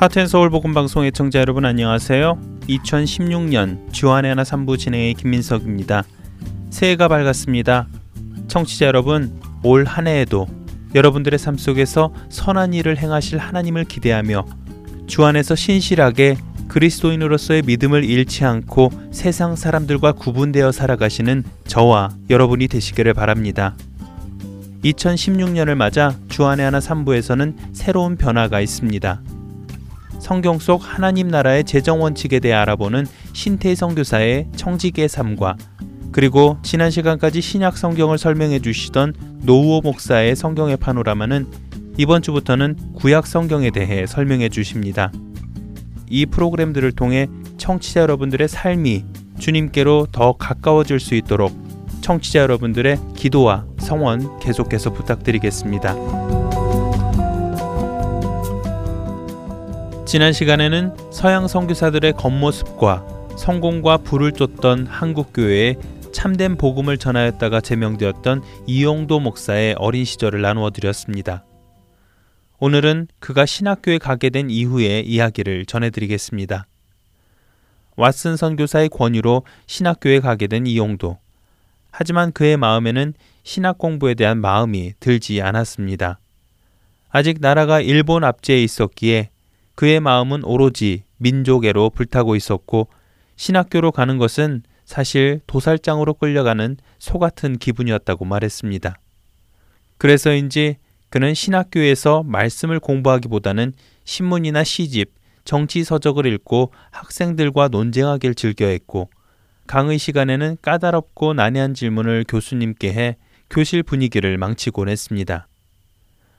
하트앤서울 복음방송의 청자 여러분 안녕하세요. 2016년 주안의 하나 3부 진행의 김민석입니다. 새해가 밝았습니다. 청취자 여러분, 올 한 해에도 여러분들의 삶 속에서 선한 일을 행하실 하나님을 기대하며 주 안에서 신실하게 그리스도인으로서의 믿음을 잃지 않고 세상 사람들과 구분되어 살아가시는 저와 여러분이 되시기를 바랍니다. 2016년을 맞아 주안의 하나 3부에서는 새로운 변화가 있습니다. 성경 속 하나님 나라의 재정 원칙에 대해 알아보는 신태 성교사의 청지기의 삶과 그리고 지난 시간까지 신약 성경을 설명해 주시던 노우호 목사의 성경의 파노라마는 이번 주부터는 구약 성경에 대해 설명해 주십니다. 이 프로그램들을 통해 청취자 여러분들의 삶이 주님께로 더 가까워질 수 있도록 청취자 여러분들의 기도와 성원 계속해서 부탁드리겠습니다. 지난 시간에는 서양 선교사들의 겉모습과 성공과 부를 쫓던 한국 교회에 참된 복음을 전하였다가 제명되었던 이용도 목사의 어린 시절을 나누어 드렸습니다. 오늘은 그가 신학교에 가게 된 이후의 이야기를 전해드리겠습니다. 왓슨 선교사의 권유로 신학교에 가게 된 이용도. 하지만 그의 마음에는 신학 공부에 대한 마음이 들지 않았습니다. 아직 나라가 일본 압제에 있었기에 그의 마음은 오로지 민족애로 불타고 있었고 신학교로 가는 것은 사실 도살장으로 끌려가는 소 같은 기분이었다고 말했습니다. 그래서인지 그는 신학교에서 말씀을 공부하기보다는 신문이나 시집, 정치 서적을 읽고 학생들과 논쟁하길 즐겨했고 강의 시간에는 까다롭고 난해한 질문을 교수님께 해 교실 분위기를 망치곤 했습니다.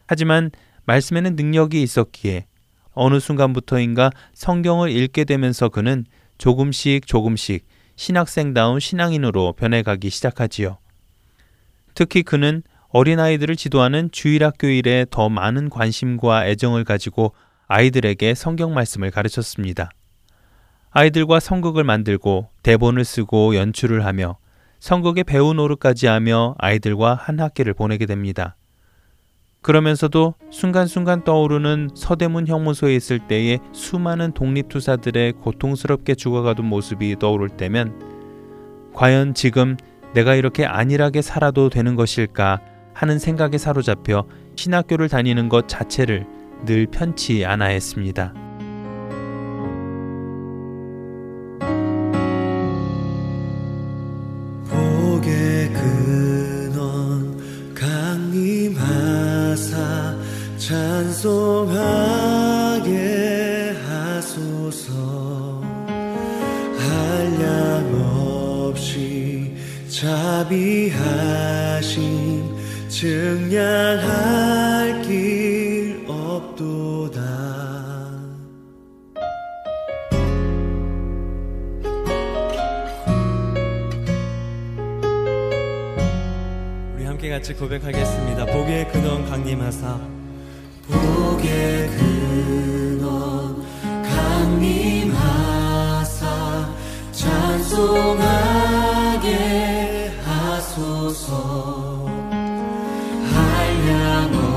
하지만 말씀에는 능력이 있었기에 어느 순간부터인가 성경을 읽게 되면서 그는 조금씩 조금씩 신학생다운 신앙인으로 변해가기 시작하지요. 특히 그는 어린아이들을 지도하는 주일학교 일에 더 많은 관심과 애정을 가지고 아이들에게 성경 말씀을 가르쳤습니다. 아이들과 성극을 만들고 대본을 쓰고 연출을 하며 성극의 배우 노릇까지 하며 아이들과 한 학기를 보내게 됩니다. 그러면서도 순간순간 떠오르는 서대문 형무소에 있을 때의 수많은 독립투사들의 고통스럽게 죽어가던 모습이 떠오를 때면 과연 지금 내가 이렇게 안일하게 살아도 되는 것일까 하는 생각에 사로잡혀 신학교를 다니는 것 자체를 늘 편치 않아 했습니다. 찬송하게 하소서. 한량 없이 자비하심 증량할 길 없도다. 우리 함께 같이 고백하겠습니다. 복의 근원 강림하사 복의 근원 강림하사 찬송하게 하소서. 한량 없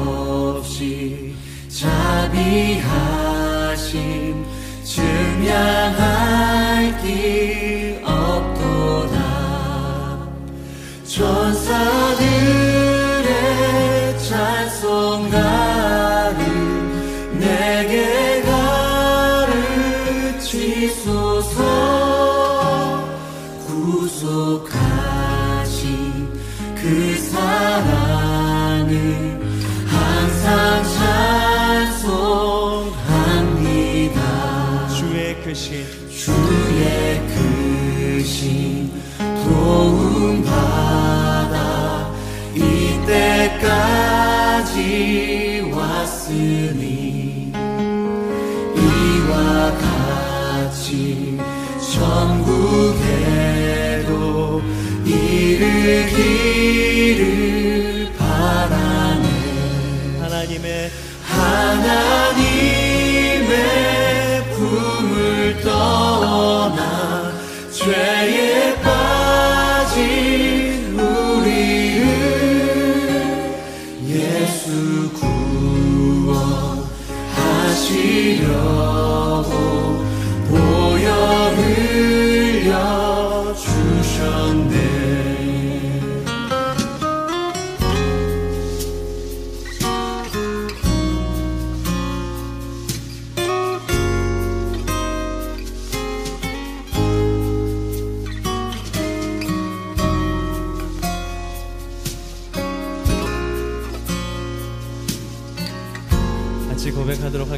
이 자비하심 증량할 길 없도다 천사들의 찬송가 때까지 왔으니 이르기를 바라네. 하나님의 하나님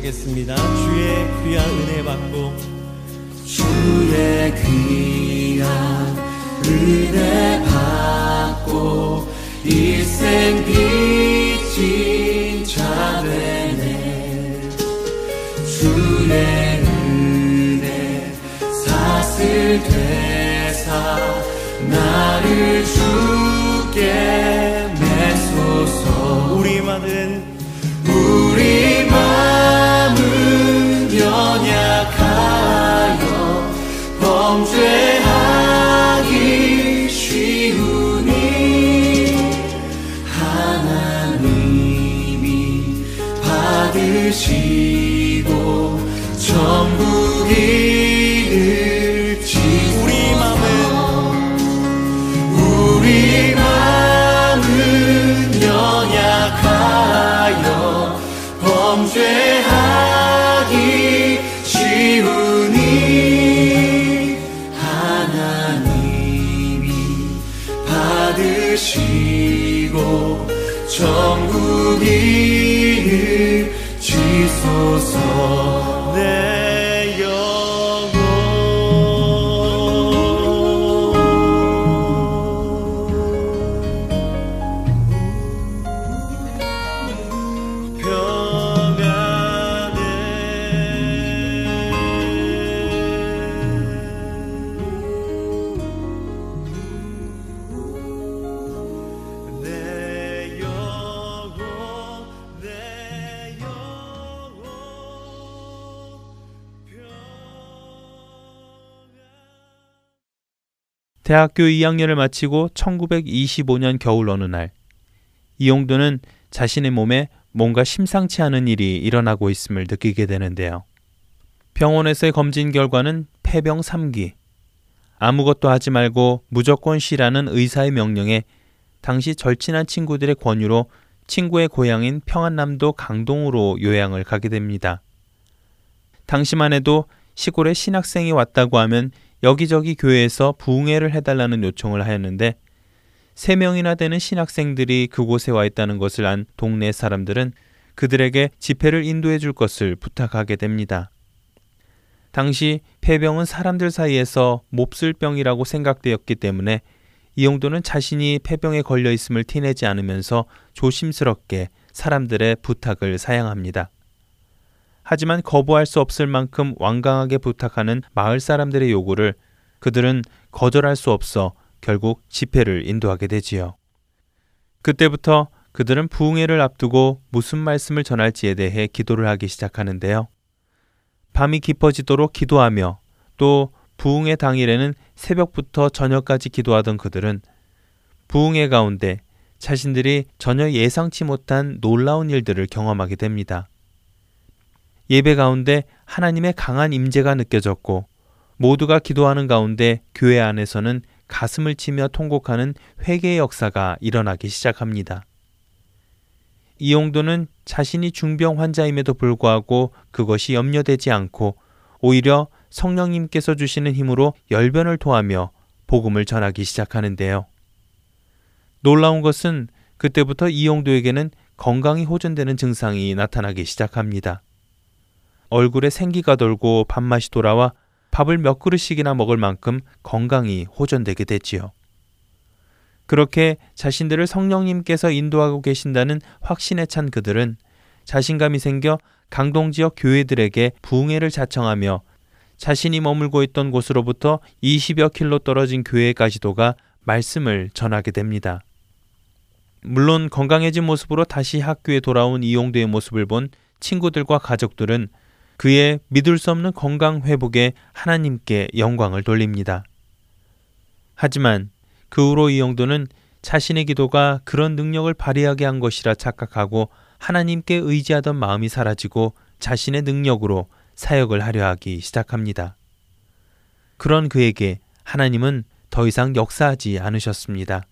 하겠습니다. 주의 귀한 은혜 받고 주의 귀한 은혜 받고 일생 빚진 자 되네 주의 은혜 사슬 되사 나를 주께 대학교 2학년을 마치고 1925년 겨울 어느 날 이용도는 자신의 몸에 뭔가 심상치 않은 일이 일어나고 있음을 느끼게 되는데요. 병원에서의 검진 결과는 폐병 3기. 아무것도 하지 말고 무조건 쉬라는 의사의 명령에 당시 절친한 친구들의 권유로 친구의 고향인 평안남도 강동으로 요양을 가게 됩니다. 당시만 해도 시골에 신학생이 왔다고 하면 여기저기 교회에서 부흥회를 해달라는 요청을 하였는데 세 명이나 되는 신학생들이 그곳에 와 있다는 것을 안 동네 사람들은 그들에게 집회를 인도해 줄 것을 부탁하게 됩니다. 당시 폐병은 사람들 사이에서 몹쓸 병이라고 생각되었기 때문에 이용도는 자신이 폐병에 걸려 있음을 티내지 않으면서 조심스럽게 사람들의 부탁을 사양합니다. 하지만 거부할 수 없을 만큼 완강하게 부탁하는 마을 사람들의 요구를 그들은 거절할 수 없어 결국 집회를 인도하게 되지요. 그때부터 그들은 부흥회를 앞두고 무슨 말씀을 전할지에 대해 기도를 하기 시작하는데요. 밤이 깊어지도록 기도하며 또 부흥회 당일에는 새벽부터 저녁까지 기도하던 그들은 부흥회 가운데 자신들이 전혀 예상치 못한 놀라운 일들을 경험하게 됩니다. 예배 가운데 하나님의 강한 임재가 느껴졌고 모두가 기도하는 가운데 교회 안에서는 가슴을 치며 통곡하는 회개의 역사가 일어나기 시작합니다. 이용도는 자신이 중병 환자임에도 불구하고 그것이 염려되지 않고 오히려 성령님께서 주시는 힘으로 열변을 토하며 복음을 전하기 시작하는데요. 놀라운 것은 그때부터 이용도에게는 건강이 호전되는 증상이 나타나기 시작합니다. 얼굴에 생기가 돌고 밥맛이 돌아와 밥을 몇 그릇씩이나 먹을 만큼 건강이 호전되게 됐지요. 그렇게 자신들을 성령님께서 인도하고 계신다는 확신에 찬 그들은 자신감이 생겨 강동 지역 교회들에게 부흥회를 자청하며 자신이 머물고 있던 곳으로부터 20여 킬로 떨어진 교회까지도 가 말씀을 전하게 됩니다. 물론 건강해진 모습으로 다시 학교에 돌아온 이용도의 모습을 본 친구들과 가족들은 그의 믿을 수 없는 건강 회복에 하나님께 영광을 돌립니다. 하지만 그 후로 이용도는 자신의 기도가 그런 능력을 발휘하게 한 것이라 착각하고 하나님께 의지하던 마음이 사라지고 자신의 능력으로 사역을 하려 하기 시작합니다. 그런 그에게 하나님은 더 이상 역사하지 않으셨습니다.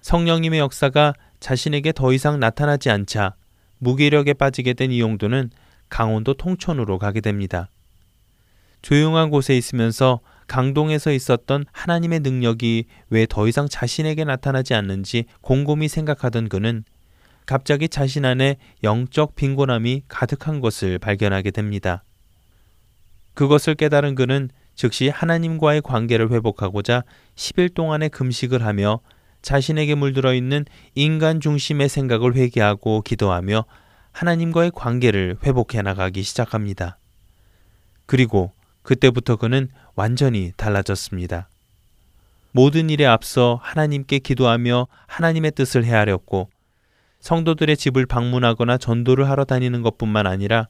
성령님의 역사가 자신에게 더 이상 나타나지 않자 무기력에 빠지게 된 이용도는 강원도 통촌으로 가게 됩니다. 조용한 곳에 있으면서 강동에서 있었던 하나님의 능력이 왜 더 이상 자신에게 나타나지 않는지 곰곰이 생각하던 그는 갑자기 자신 안에 영적 빈곤함이 가득한 것을 발견하게 됩니다. 그것을 깨달은 그는 즉시 하나님과의 관계를 회복하고자 10일 동안의 금식을 하며 자신에게 물들어 있는 인간 중심의 생각을 회개하고 기도하며 하나님과의 관계를 회복해 나가기 시작합니다. 그리고 그때부터 그는 완전히 달라졌습니다. 모든 일에 앞서 하나님께 기도하며 하나님의 뜻을 헤아렸고 성도들의 집을 방문하거나 전도를 하러 다니는 것뿐만 아니라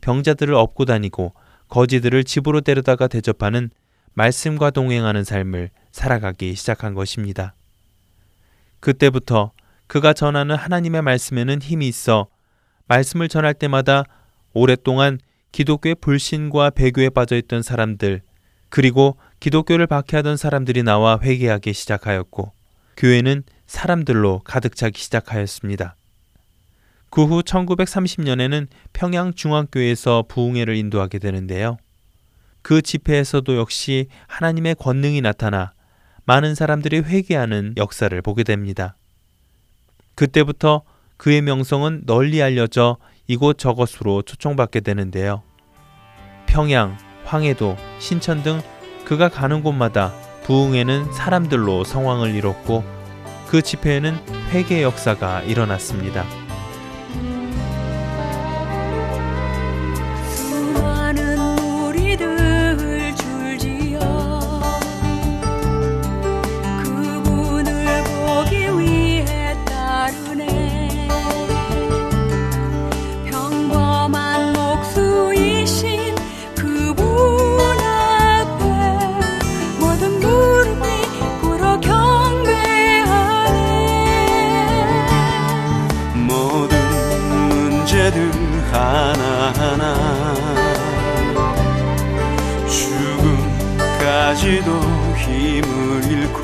병자들을 업고 다니고 거지들을 집으로 데려다가 대접하는 말씀과 동행하는 삶을 살아가기 시작한 것입니다. 그때부터 그가 전하는 하나님의 말씀에는 힘이 있어 말씀을 전할 때마다 오랫동안 기독교의 불신과 배교에 빠져 있던 사람들, 그리고 기독교를 박해하던 사람들이 나와 회개하기 시작하였고, 교회는 사람들로 가득 차기 시작하였습니다. 그 후 1930년에는 평양 중앙교회에서 부흥회를 인도하게 되는데요. 그 집회에서도 역시 하나님의 권능이 나타나 많은 사람들이 회개하는 역사를 보게 됩니다. 그때부터 그의 명성은 널리 알려져 이곳 저곳으로 초청받게 되는데요. 평양, 황해도, 신천 등 그가 가는 곳마다 부흥회는 사람들로 성황을 이뤘고 그 집회에는 회개 역사가 일어났습니다. 죽음까지도 힘을 잃고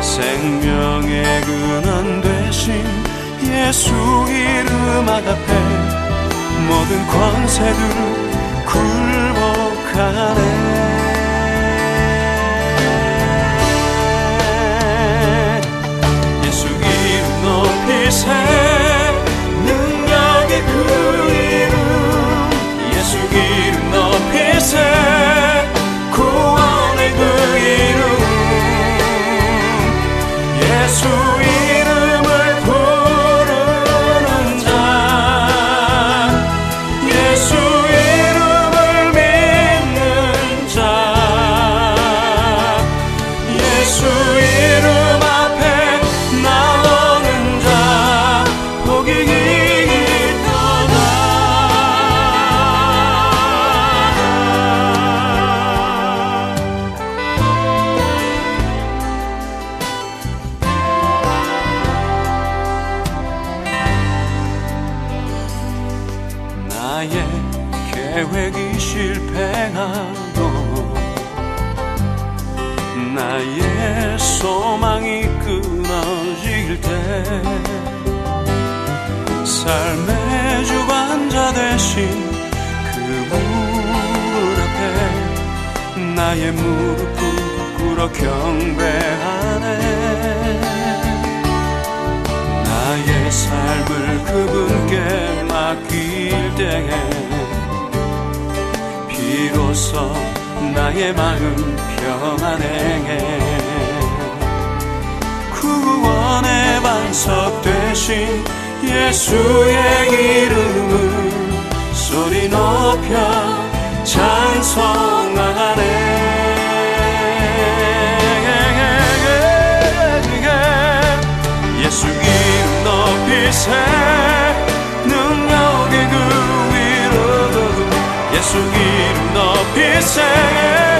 생명의 근원 되신 예수 이름 앞에 모든 권세들 굴복하네. 예수 이름 높이 세 높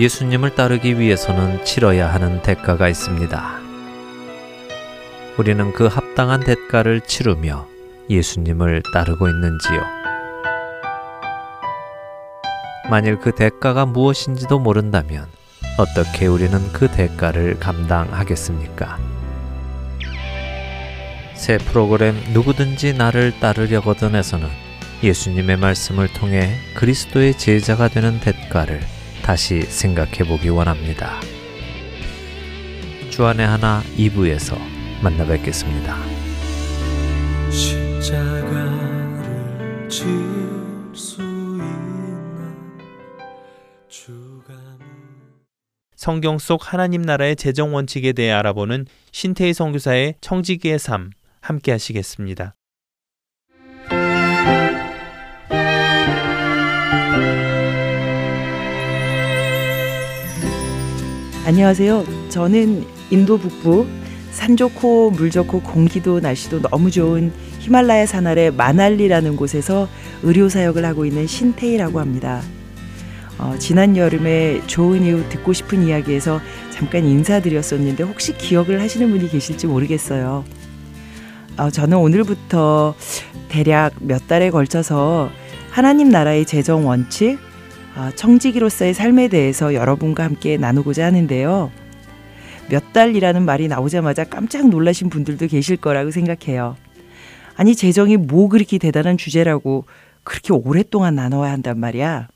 예수님을 따르기 위해서는 치러야 하는 대가가 있습니다. 우리는 그 합당한 대가를 치르며 예수님을 따르고 있는지요? 만일 그 대가가 무엇인지도 모른다면 어떻게 우리는 그 대가를 감당하겠습니까? 새 프로그램 누구든지 나를 따르려거든에서는 예수님의 말씀을 통해 그리스도의 제자가 되는 대가를 다시 생각해 보기 원합니다. 주안의 하나 2부에서 만나 뵙겠습니다. 십자가를 질수 있나 주가 성경 속 하나님 나라의 재정 원칙에 대해 알아보는 신태희 선교사의 청지기의 삶 함께 하시겠습니다. 안녕하세요. 저는 인도 북부 산 좋고 물 좋고 공기도 날씨도 너무 좋은 히말라야 산 아래 마날리라는 곳에서 의료 사역을 하고 있는 신태희라고 합니다. 어, 지난 여름에 좋은 이유 듣고 싶은 이야기에서 잠깐 인사드렸었는데 혹시 기억을 하시는 분이 계실지 모르겠어요. 어, 저는 오늘부터 대략 몇 달에 걸쳐서 하나님 나라의 재정 원칙, 어, 청지기로서의 삶에 대해서 여러분과 함께 나누고자 하는데요. 몇 달이라는 말이 나오자마자 깜짝 놀라신 분들도 계실 거라고 생각해요. 아니, 재정이 뭐 그렇게 대단한 주제라고 그렇게 오랫동안 나눠야 한단 말이야.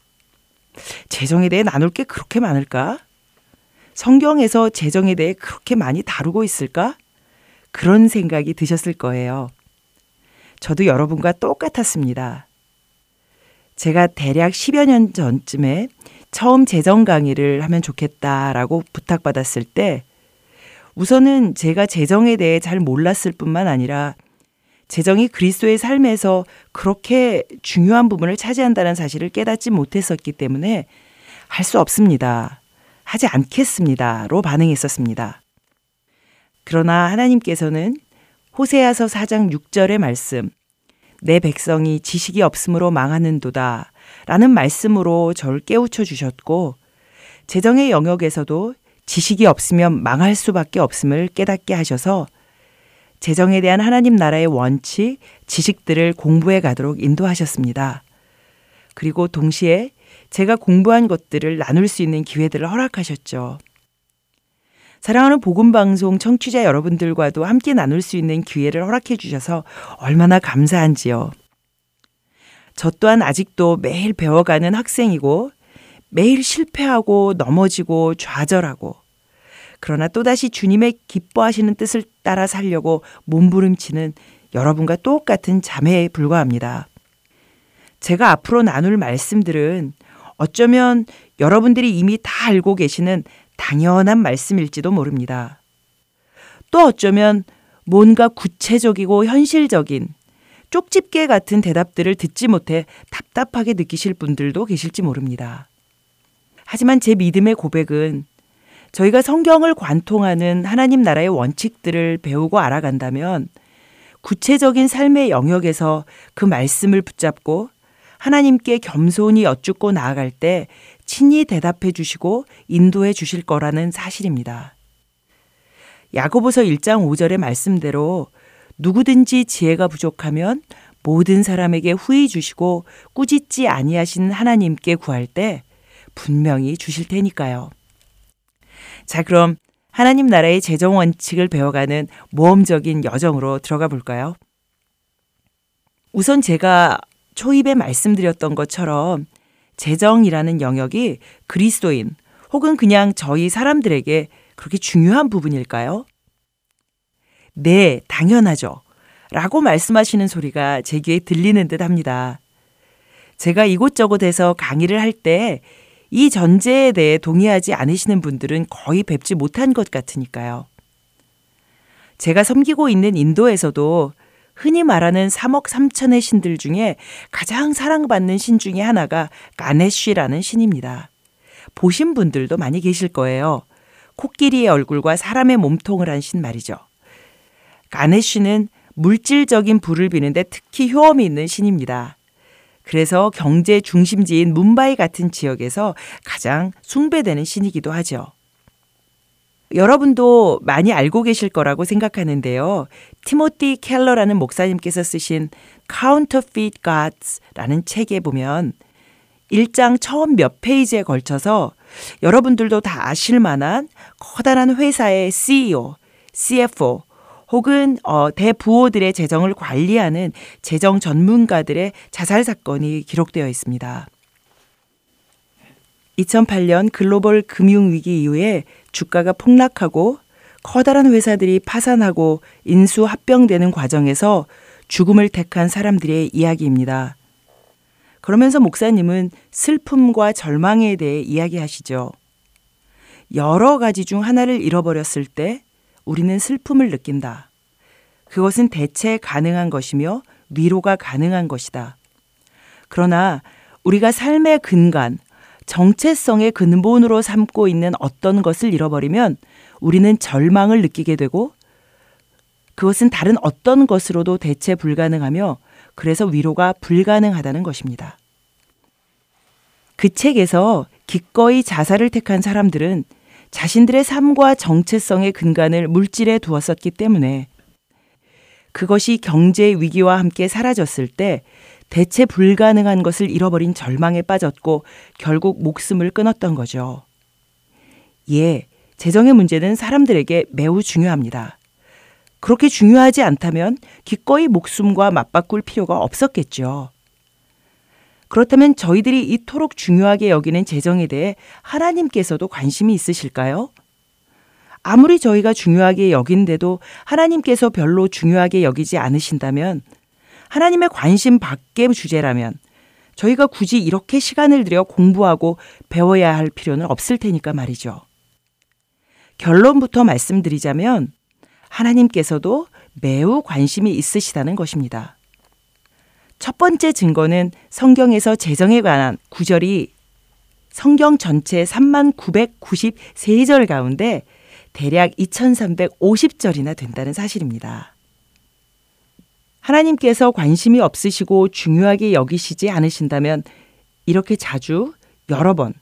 재정에 대해 나눌 게 그렇게 많을까? 성경에서 재정에 대해 그렇게 많이 다루고 있을까? 그런 생각이 드셨을 거예요. 저도 여러분과 똑같았습니다. 제가 대략 10여 년 전쯤에 처음 재정 강의를 하면 좋겠다라고 부탁받았을 때 우선은 제가 재정에 대해 잘 몰랐을 뿐만 아니라 재정이 그리스도의 삶에서 그렇게 중요한 부분을 차지한다는 사실을 깨닫지 못했었기 때문에 할 수 없습니다. 하지 않겠습니다로 반응했었습니다. 그러나 하나님께서는 호세아서 4장 6절의 말씀 내 백성이 지식이 없으므로 망하는도다 라는 말씀으로 저를 깨우쳐 주셨고 재정의 영역에서도 지식이 없으면 망할 수밖에 없음을 깨닫게 하셔서 재정에 대한 하나님 나라의 원칙, 지식들을 공부해 가도록 인도하셨습니다. 그리고 동시에 제가 공부한 것들을 나눌 수 있는 기회들을 허락하셨죠. 사랑하는 복음방송 청취자 여러분들과도 함께 나눌 수 있는 기회를 허락해 주셔서 얼마나 감사한지요. 저 또한 아직도 매일 배워가는 학생이고 매일 실패하고 넘어지고 좌절하고 그러나 또다시 주님의 기뻐하시는 뜻을 따라 살려고 몸부림치는 여러분과 똑같은 자매에 불과합니다. 제가 앞으로 나눌 말씀들은 어쩌면 여러분들이 이미 다 알고 계시는 당연한 말씀일지도 모릅니다. 또 어쩌면 뭔가 구체적이고 현실적인 쪽집게 같은 대답들을 듣지 못해 답답하게 느끼실 분들도 계실지 모릅니다. 하지만 제 믿음의 고백은 저희가 성경을 관통하는 하나님 나라의 원칙들을 배우고 알아간다면 구체적인 삶의 영역에서 그 말씀을 붙잡고 하나님께 겸손히 여쭙고 나아갈 때 친히 대답해 주시고 인도해 주실 거라는 사실입니다. 야고보서 1장 5절의 말씀대로 누구든지 지혜가 부족하면 모든 사람에게 후히 주시고 꾸짖지 아니하신 하나님께 구할 때 분명히 주실 테니까요. 자, 그럼 하나님 나라의 재정 원칙을 배워가는 모험적인 여정으로 들어가 볼까요? 우선 제가 초입에 말씀드렸던 것처럼 재정이라는 영역이 그리스도인 혹은 그냥 저희 사람들에게 그렇게 중요한 부분일까요? 네, 당연하죠. 라고 말씀하시는 소리가 제 귀에 들리는 듯 합니다. 제가 이곳저곳에서 강의를 할 때 이 전제에 대해 동의하지 않으시는 분들은 거의 뵙지 못한 것 같으니까요. 제가 섬기고 있는 인도에서도 흔히 말하는 3억 3천의 신들 중에 가장 사랑받는 신 중에 하나가 가네쉬라는 신입니다. 보신 분들도 많이 계실 거예요. 코끼리의 얼굴과 사람의 몸통을 한 신 말이죠. 가네쉬는 물질적인 부를 비는데 특히 효험이 있는 신입니다. 그래서 경제 중심지인 뭄바이 같은 지역에서 가장 숭배되는 신이기도 하죠. 여러분도 많이 알고 계실 거라고 생각하는데요. 티모티 켈러라는 목사님께서 쓰신 Counterfeit Gods라는 책에 보면 1장 처음 몇 페이지에 걸쳐서 여러분들도 다 아실 만한 커다란 회사의 CEO, CFO 혹은 어, 대부호들의 재정을 관리하는 재정 전문가들의 자살 사건이 기록되어 있습니다. 2008년 글로벌 금융위기 이후에 주가가 폭락하고 커다란 회사들이 파산하고 인수 합병되는 과정에서 죽음을 택한 사람들의 이야기입니다. 그러면서 목사님은 슬픔과 절망에 대해 이야기하시죠. 여러 가지 중 하나를 잃어버렸을 때 우리는 슬픔을 느낀다. 그것은 대체 가능한 것이며 위로가 가능한 것이다. 그러나 우리가 삶의 근간, 정체성의 근본으로 삼고 있는 어떤 것을 잃어버리면 우리는 절망을 느끼게 되고 그것은 다른 어떤 것으로도 대체 불가능하며 그래서 위로가 불가능하다는 것입니다. 그 책에서 기꺼이 자살을 택한 사람들은 자신들의 삶과 정체성의 근간을 물질에 두었었기 때문에 그것이 경제 위기와 함께 사라졌을 때 대체 불가능한 것을 잃어버린 절망에 빠졌고 결국 목숨을 끊었던 거죠. 예, 재정의 문제는 사람들에게 매우 중요합니다. 그렇게 중요하지 않다면 기꺼이 목숨과 맞바꿀 필요가 없었겠죠. 그렇다면 저희들이 이토록 중요하게 여기는 재정에 대해 하나님께서도 관심이 있으실까요? 아무리 저희가 중요하게 여긴데도 하나님께서 별로 중요하게 여기지 않으신다면 하나님의 관심 밖의 주제라면 저희가 굳이 이렇게 시간을 들여 공부하고 배워야 할 필요는 없을 테니까 말이죠. 결론부터 말씀드리자면 하나님께서도 매우 관심이 있으시다는 것입니다. 첫 번째 증거는 성경에서 재정에 관한 구절이 성경 전체 3만 993절 가운데 대략 2350절이나 된다는 사실입니다. 하나님께서 관심이 없으시고 중요하게 여기시지 않으신다면 이렇게 자주 여러 번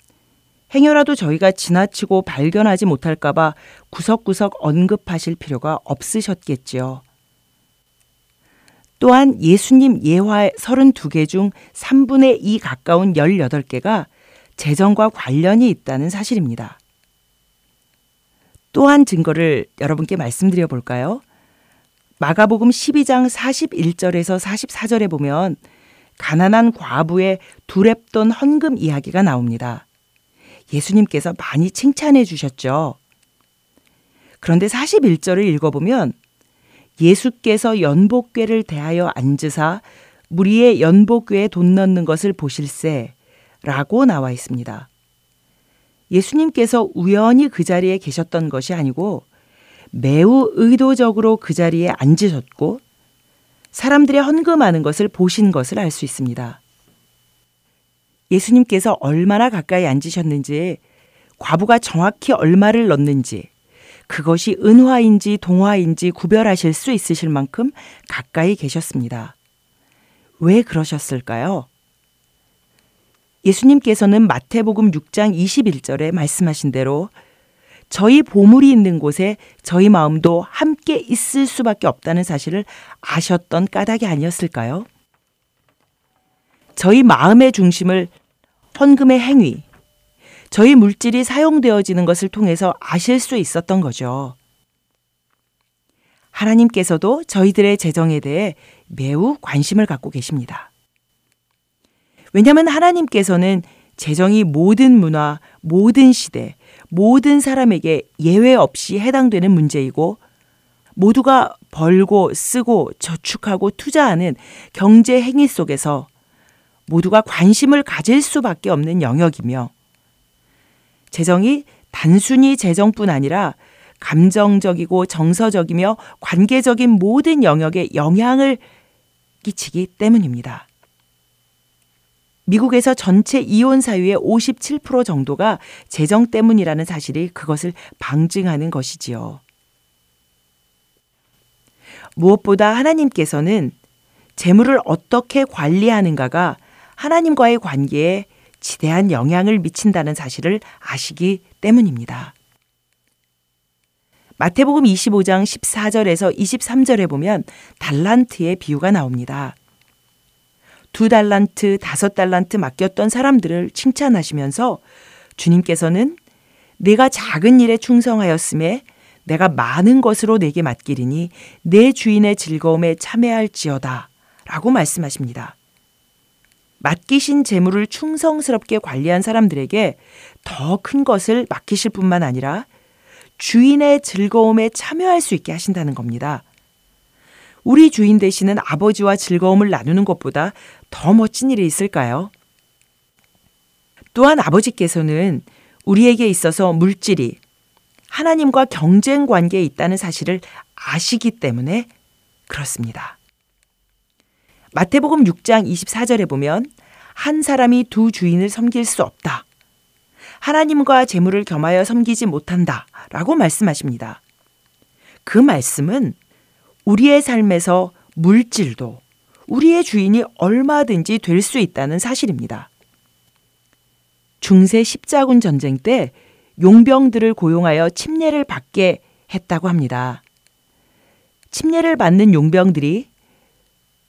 행여라도 저희가 지나치고 발견하지 못할까봐 구석구석 언급하실 필요가 없으셨겠지요. 또한 예수님 예화 32개 중 3분의 2 가까운 18개가 재정과 관련이 있다는 사실입니다. 또한 증거를 여러분께 말씀드려 볼까요? 마가복음 12장 41절에서 44절에 보면 가난한 과부의 두랩돈 헌금 이야기가 나옵니다. 예수님께서 많이 칭찬해 주셨죠. 그런데 41절을 읽어보면 예수께서 연복궤를 대하여 앉으사 무리의 연복궤에 돈 넣는 것을 보실세 라고 나와 있습니다. 예수님께서 우연히 그 자리에 계셨던 것이 아니고 매우 의도적으로 그 자리에 앉으셨고 사람들의 헌금하는 것을 보신 것을 알 수 있습니다. 예수님께서 얼마나 가까이 앉으셨는지 과부가 정확히 얼마를 넣는지 그것이 은화인지 동화인지 구별하실 수 있으실 만큼 가까이 계셨습니다. 왜 그러셨을까요? 예수님께서는 마태복음 6장 21절에 말씀하신 대로 저희 보물이 있는 곳에 저희 마음도 함께 있을 수밖에 없다는 사실을 아셨던 까닭이 아니었을까요? 저희 마음의 중심을 헌금의 행위, 저희 물질이 사용되어지는 것을 통해서 아실 수 있었던 거죠. 하나님께서도 저희들의 재정에 대해 매우 관심을 갖고 계십니다. 왜냐하면 하나님께서는 재정이 모든 문화, 모든 시대, 모든 사람에게 예외 없이 해당되는 문제이고 모두가 벌고 쓰고 저축하고 투자하는 경제 행위 속에서 모두가 관심을 가질 수밖에 없는 영역이며 재정이 단순히 재정뿐 아니라 감정적이고 정서적이며 관계적인 모든 영역에 영향을 끼치기 때문입니다. 미국에서 전체 이혼 사유의 57% 정도가 재정 때문이라는 사실이 그것을 방증하는 것이지요. 무엇보다 하나님께서는 재물을 어떻게 관리하는가가 하나님과의 관계에 지대한 영향을 미친다는 사실을 아시기 때문입니다. 마태복음 25장 14절에서 23절에 보면 달란트의 비유가 나옵니다. 두 달란트, 다섯 달란트 맡겼던 사람들을 칭찬하시면서 주님께서는 내가 작은 일에 충성하였음에 내가 많은 것으로 내게 맡기리니 내 주인의 즐거움에 참여할지어다 라고 말씀하십니다. 맡기신 재물을 충성스럽게 관리한 사람들에게 더 큰 것을 맡기실 뿐만 아니라 주인의 즐거움에 참여할 수 있게 하신다는 겁니다. 우리 주인 되시는 아버지와 즐거움을 나누는 것보다 더 멋진 일이 있을까요? 또한 아버지께서는 우리에게 있어서 물질이 하나님과 경쟁 관계에 있다는 사실을 아시기 때문에 그렇습니다. 마태복음 6장 24절에 보면 한 사람이 두 주인을 섬길 수 없다. 하나님과 재물을 겸하여 섬기지 못한다. 라고 말씀하십니다. 그 말씀은 우리의 삶에서 물질도 우리의 주인이 얼마든지 될 수 있다는 사실입니다. 중세 십자군 전쟁 때 용병들을 고용하여 침례를 받게 했다고 합니다. 침례를 받는 용병들이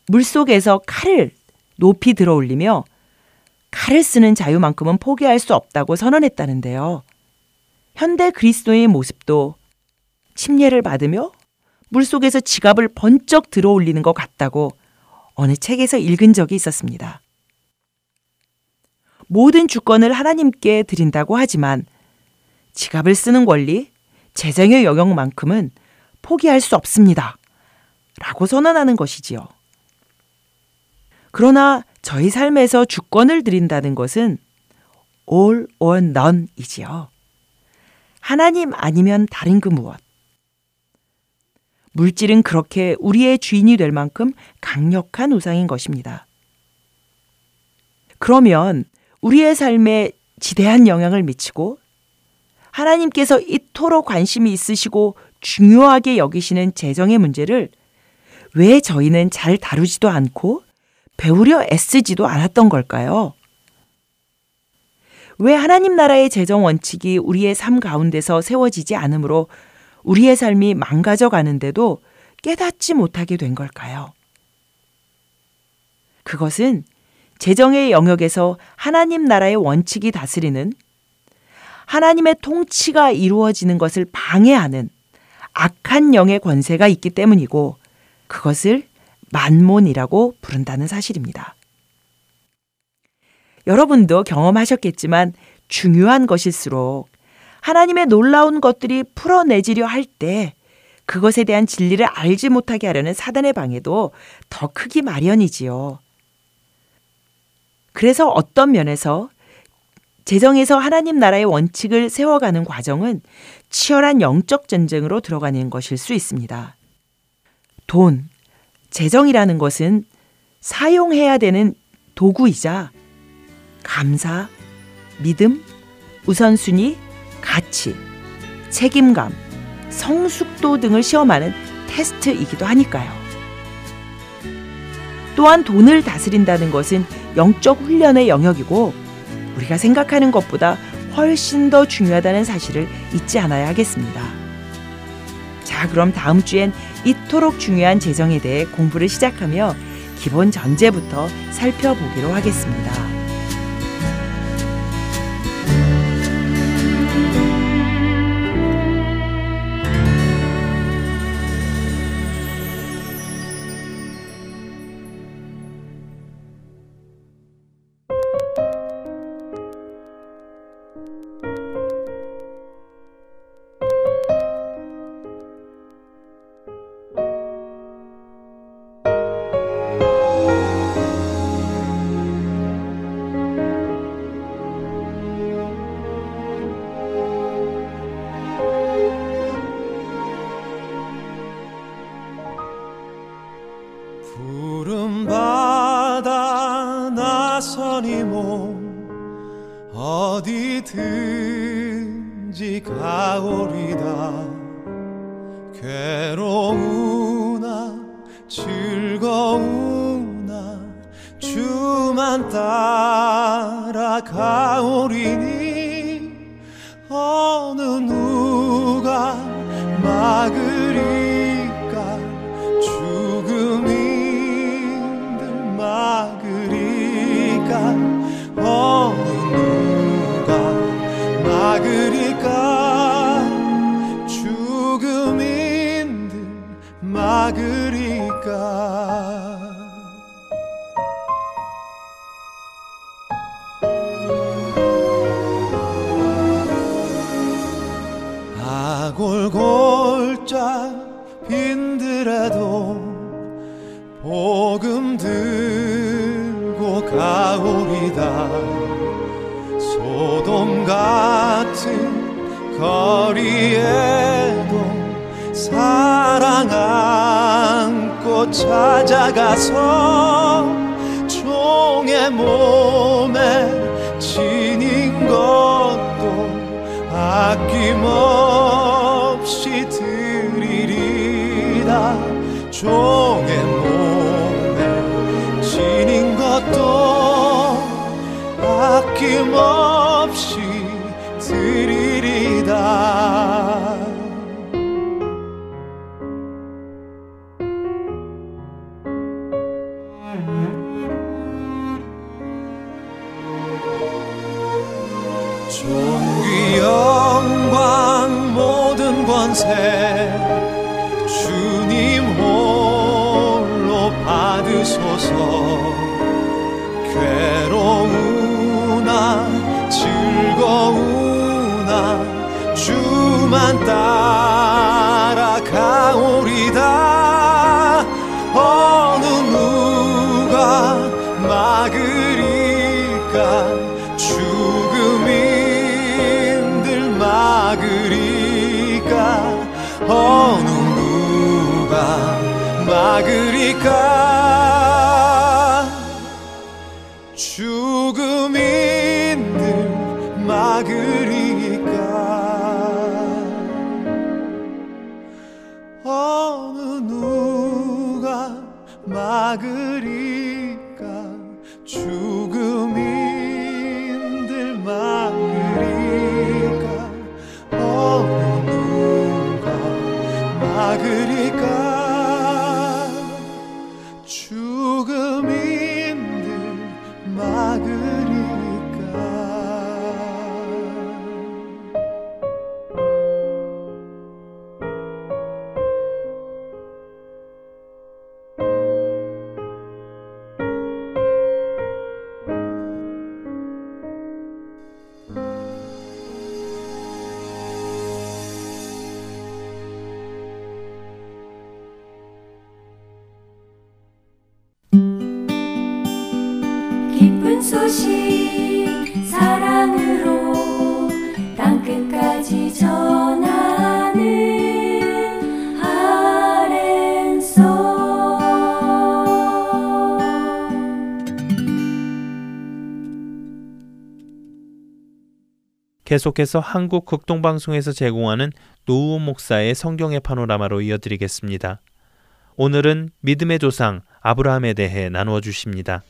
물속에서 칼을 높이 들어 올리며 칼을 쓰는 자유만큼은 포기할 수 없다고 선언했다는데요. 현대 그리스도의 모습도 침례를 받으며 물속에서 지갑을 번쩍 들어 올리는 것 같다고 어느 책에서 읽은 적이 있었습니다. 모든 주권을 하나님께 드린다고 하지만 지갑을 쓰는 권리, 재정의 영역만큼은 포기할 수 없습니다. 라고 선언하는 것이지요. 그러나 저희 삶에서 주권을 드린다는 것은 all or none이지요. 하나님 아니면 다른 그 무엇. 물질은 그렇게 우리의 주인이 될 만큼 강력한 우상인 것입니다. 그러면 우리의 삶에 지대한 영향을 미치고 하나님께서 이토록 관심이 있으시고 중요하게 여기시는 재정의 문제를 왜 저희는 잘 다루지도 않고 배우려 애쓰지도 않았던 걸까요? 왜 하나님 나라의 재정 원칙이 우리의 삶 가운데서 세워지지 않으므로 우리의 삶이 망가져 가는데도 깨닫지 못하게 된 걸까요? 그것은 재정의 영역에서 하나님 나라의 원칙이 다스리는 하나님의 통치가 이루어지는 것을 방해하는 악한 영의 권세가 있기 때문이고 그것을 만몬이라고 부른다는 사실입니다. 여러분도 경험하셨겠지만 중요한 것일수록 하나님의 놀라운 것들이 풀어내지려 할 때 그것에 대한 진리를 알지 못하게 하려는 사단의 방해도 더 크기 마련이지요. 그래서 어떤 면에서 재정에서 하나님 나라의 원칙을 세워가는 과정은 치열한 영적 전쟁으로 들어가는 것일 수 있습니다. 돈, 재정이라는 것은 사용해야 되는 도구이자 감사, 믿음, 우선순위, 가치, 책임감, 성숙도 등을 시험하는 테스트이기도 하니까요. 또한 돈을 다스린다는 것은 영적 훈련의 영역이고 우리가 생각하는 것보다 훨씬 더 중요하다는 사실을 잊지 않아야 하겠습니다. 자, 그럼 다음 주엔 이토록 중요한 재정에 대해 공부를 시작하며 기본 전제부터 살펴보기로 하겠습니다. 어디든지 가오리다 아골골짝 빈들에도 복음 들고 가오리다. 소돔 같은 거리에도 사랑 안고 찾아가서 종의 몸에 지닌 것도 아낌없이 드리리다 종 모 막으리 계속해서 한국 극동방송에서 제공하는 노우 목사의 성경의 파노라마로 이어드리겠습니다. 오늘은 믿음의 조상 아브라함에 대해 나누어 주십니다.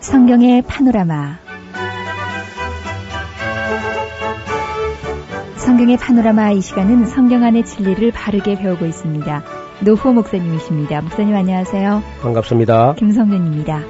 성경의 파노라마 성경의 파노라마 이 시간은 성경 안의 진리를 바르게 배우고 있습니다. 노호 목사님이십니다. 목사님 안녕하세요. 반갑습니다. 김성윤입니다.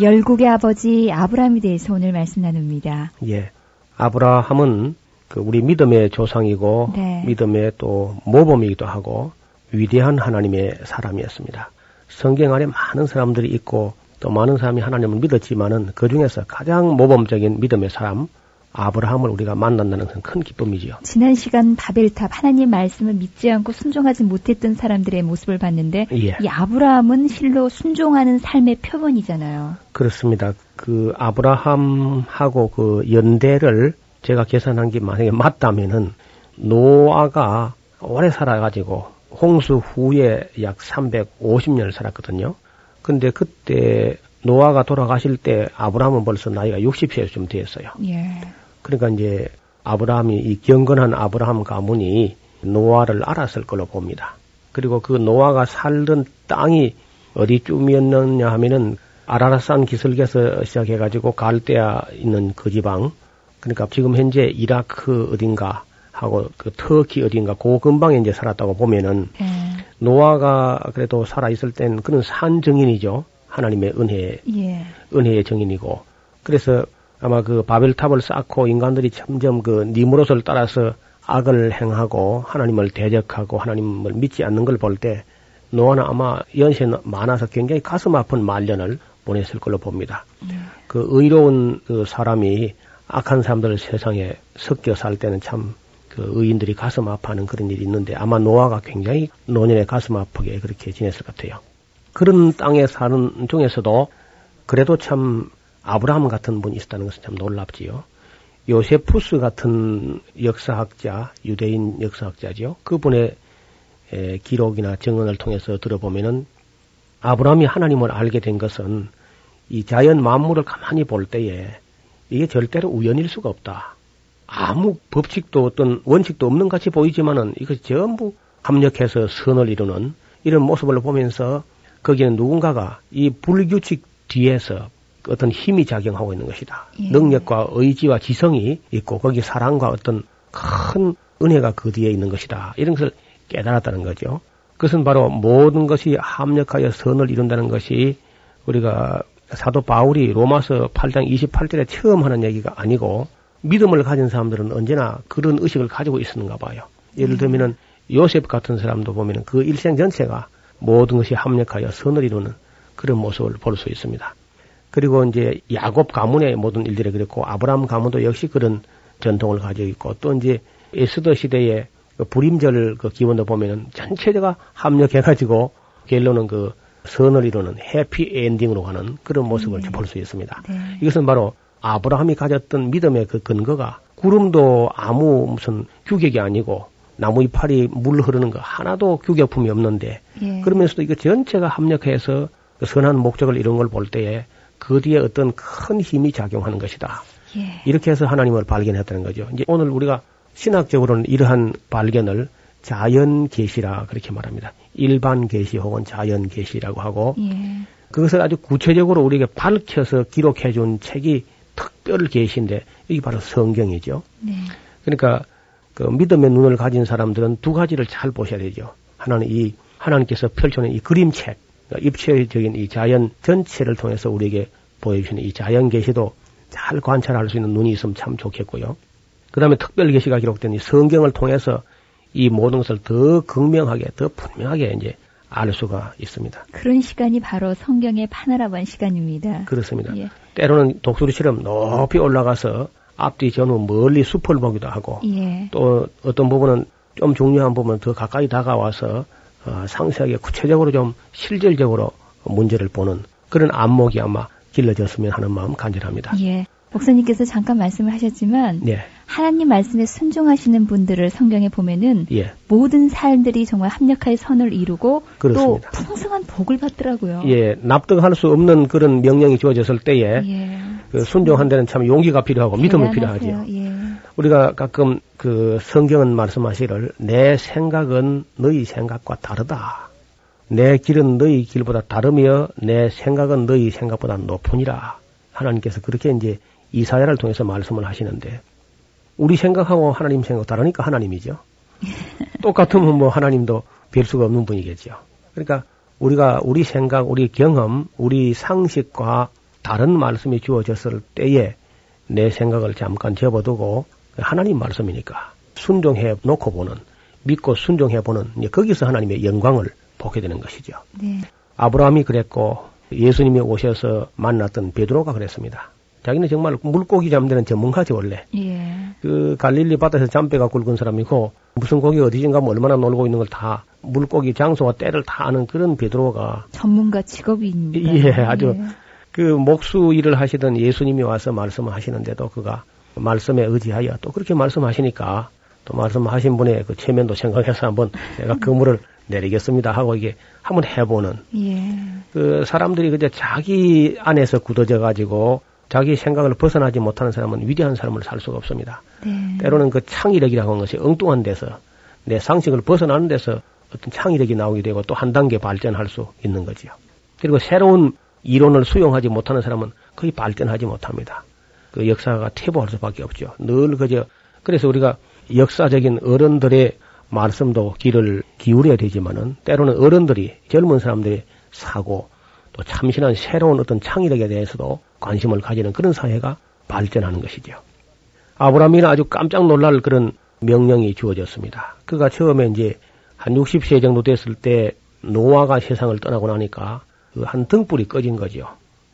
열국의 아버지 아브라함에 대해서 오늘 말씀 나눕니다. 예. 아브라함은 그 우리 믿음의 조상이고 네. 믿음의 또 모범이기도 하고 위대한 하나님의 사람이었습니다. 성경 안에 많은 사람들이 있고 또 많은 사람이 하나님을 믿었지만은 그 중에서 가장 모범적인 믿음의 사람 아브라함을 우리가 만난다는 것은 큰 기쁨이지요. 지난 시간 바벨탑 하나님 말씀을 믿지 않고 순종하지 못했던 사람들의 모습을 봤는데 예. 이 아브라함은 실로 순종하는 삶의 표본이잖아요. 그렇습니다. 그 아브라함하고 그 연대를 제가 계산한 게 만약에 맞다면은 노아가 오래 살아가지고 홍수 후에 약 350년을 살았거든요. 근데 그때 노아가 돌아가실 때 아브라함은 벌써 나이가 60세쯤 되었어요. 예. 그러니까 이제 아브라함이 이 경건한 아브라함 가문이 노아를 알았을 걸로 봅니다. 그리고 그 노아가 살던 땅이 어디쯤이었느냐 하면은 아라라산 기슭에서 시작해가지고 갈대아 있는 그 지방, 그러니까 지금 현재 이라크 어딘가 하고 그 터키 어딘가 그 근방에 이제 살았다고 보면은 예. 노아가 그래도 살아 있을 땐 그는 산 증인이죠. 하나님의 은혜 예. 은혜의 증인이고 그래서 아마 그 바벨탑을 쌓고 인간들이 점점 그 니무롯을 따라서 악을 행하고 하나님을 대적하고 하나님을 믿지 않는 걸 볼 때 노아는 아마 연세 많아서 굉장히 가슴 아픈 말년을 보냈을 걸로 봅니다. 그 의로운 그 사람이 악한 사람들 세상에 섞여 살 때는 참 그 의인들이 가슴 아파하는 그런 일이 있는데 아마 노아가 굉장히 노년에 가슴 아프게 그렇게 지냈을 것 같아요. 그런 땅에 사는 중에서도 그래도 참 아브라함 같은 분이 있었다는 것은 참 놀랍지요. 요세푸스 같은 역사학자, 유대인 역사학자지요. 그분의 에, 기록이나 증언을 통해서 들어보면은 아브라함이 하나님을 알게 된 것은 이 자연 만물을 가만히 볼 때에 이게 절대로 우연일 수가 없다. 아무 법칙도 어떤 원칙도 없는 같이 보이지만은 이것이 전부 합력해서 선을 이루는 이런 모습을 보면서 거기는 누군가가 이 불규칙 뒤에서 어떤 힘이 작용하고 있는 것이다. 예. 능력과 의지와 지성이 있고 거기 사랑과 어떤 큰 은혜가 그 뒤에 있는 것이다. 이런 것을 깨달았다는 거죠. 그것은 바로 모든 것이 합력하여 선을 이룬다는 것이 우리가 사도 바울이 로마서 8장 28절에 처음 하는 얘기가 아니고 믿음을 가진 사람들은 언제나 그런 의식을 가지고 있었는가 봐요. 예를 들면은 요셉 같은 사람도 보면은 그 일생 전체가 모든 것이 합력하여 선을 이루는 그런 모습을 볼 수 있습니다. 그리고 이제 야곱 가문의 모든 일들이 그랬고 아브라함 가문도 역시 그런 전통을 가지고 있고 또 이제 에스더 시대의 그 불임절 그 기원도 보면은 전체가 합력해가지고 결론은 그 선을 이루는 해피 엔딩으로 가는 그런 모습을 볼수 있습니다. 네. 이것은 바로 아브라함이 가졌던 믿음의 그 근거가 구름도 아무 무슨 규격이 아니고 나무 이파리 물 흐르는 거 하나도 규격품이 없는데 예. 그러면서도 이거 전체가 합력해서 그 선한 목적을 이룬 걸 볼 때에 그 뒤에 어떤 큰 힘이 작용하는 것이다. 예. 이렇게 해서 하나님을 발견했다는 거죠. 이제 오늘 우리가 신학적으로는 이러한 발견을 자연 계시라 그렇게 말합니다. 일반 계시 혹은 자연 계시라고 하고 예. 그것을 아주 구체적으로 우리에게 밝혀서 기록해 준 책이 특별 계시인데 이게 바로 성경이죠. 네. 그러니까 그 믿음의 눈을 가진 사람들은 두 가지를 잘 보셔야 되죠. 하나는 이 하나님께서 펼쳐낸 이 그림책, 그러니까 입체적인 이 자연 전체를 통해서 우리에게 보여주시는 이 자연 계시도 잘 관찰할 수 있는 눈이 있으면 참 좋겠고요. 그 다음에 특별 계시가 기록된 이 성경을 통해서 이 모든 것을 더 극명하게, 더 분명하게 이제 알 수가 있습니다. 그런 시간이 바로 성경의 파노라마 시간입니다. 그렇습니다. 예. 때로는 독수리처럼 높이 올라가서 앞뒤 전후 멀리 숲을 보기도 하고 예. 또 어떤 부분은 좀 중요한 부분은 더 가까이 다가와서 어, 상세하게 구체적으로 좀 실질적으로 문제를 보는 그런 안목이 아마 길러졌으면 하는 마음 간절합니다. 예. 목사님께서 잠깐 말씀을 하셨지만 예, 하나님 말씀에 순종하시는 분들을 성경에 보면은 예, 모든 삶들이 정말 합력하여 선을 이루고 그렇습니다. 또 풍성한 복을 받더라고요. 예, 납득할 수 없는 그런 명령이 주어졌을 때에 예. 그 순종한 데는 참 용기가 필요하고 믿음이 대단하세요. 필요하죠. 예. 우리가 가끔 그 성경은 말씀하시기를 내 생각은 너희 생각과 다르다. 내 길은 너희 길보다 다르며 내 생각은 너희 생각보다 높으니라. 하나님께서 그렇게 이제 이사야를 통해서 말씀을 하시는데 우리 생각하고 하나님 생각 다르니까 하나님이죠. 똑같으면 뭐 하나님도 별 수가 없는 분이겠죠. 그러니까 우리가 우리 생각, 우리 경험, 우리 상식과 다른 말씀이 주어졌을 때에 내 생각을 잠깐 접어두고 하나님 말씀이니까 순종해 놓고 보는 믿고 순종해 보는 이제 거기서 하나님의 영광을 보게 되는 것이죠. 네. 아브라함이 그랬고 예수님이 오셔서 만났던 베드로가 그랬습니다. 자기는 정말 물고기 잠드는 전문가지 원래. 예. 그 갈릴리 바다에서 잠배가 굵은 사람이고 무슨 고기 어디진가 뭐 얼마나 놀고 있는 걸 다 물고기 장소와 때를 다 아는 그런 베드로가 전문가 직업입니다. 예, 아주 그 목수 일을 하시던 예수님이 와서 말씀을 하시는데도 그가 말씀에 의지하여 또 그렇게 말씀하시니까 또 말씀하신 분의 그 체면도 생각해서 한번 내가 그물을 내리겠습니다 하고 이게 한번 해보는 예. 그 사람들이 그저 자기 안에서 굳어져 가지고 자기 생각을 벗어나지 못하는 사람은 위대한 삶을 살 수가 없습니다. 네. 때로는 그 창의력이라고 하는 것이 엉뚱한 데서 내 상식을 벗어나는 데서 어떤 창의력이 나오게 되고 또 한 단계 발전할 수 있는 거지요. 그리고 새로운 이론을 수용하지 못하는 사람은 거의 발전하지 못합니다. 그 역사가 퇴보할 수밖에 없죠. 늘 그저 그래서 우리가 역사적인 어른들의 말씀도 귀를 기울여야 되지만은 때로는 어른들이 젊은 사람들의 사고 또 참신한 새로운 어떤 창의력에 대해서도 관심을 가지는 그런 사회가 발전하는 것이죠. 아브라함이는 아주 깜짝 놀랄 그런 명령이 주어졌습니다. 그가 처음에 이제 한 60세 정도 됐을 때 노아가 세상을 떠나고 나니까 그 한 등불이 꺼진 거죠.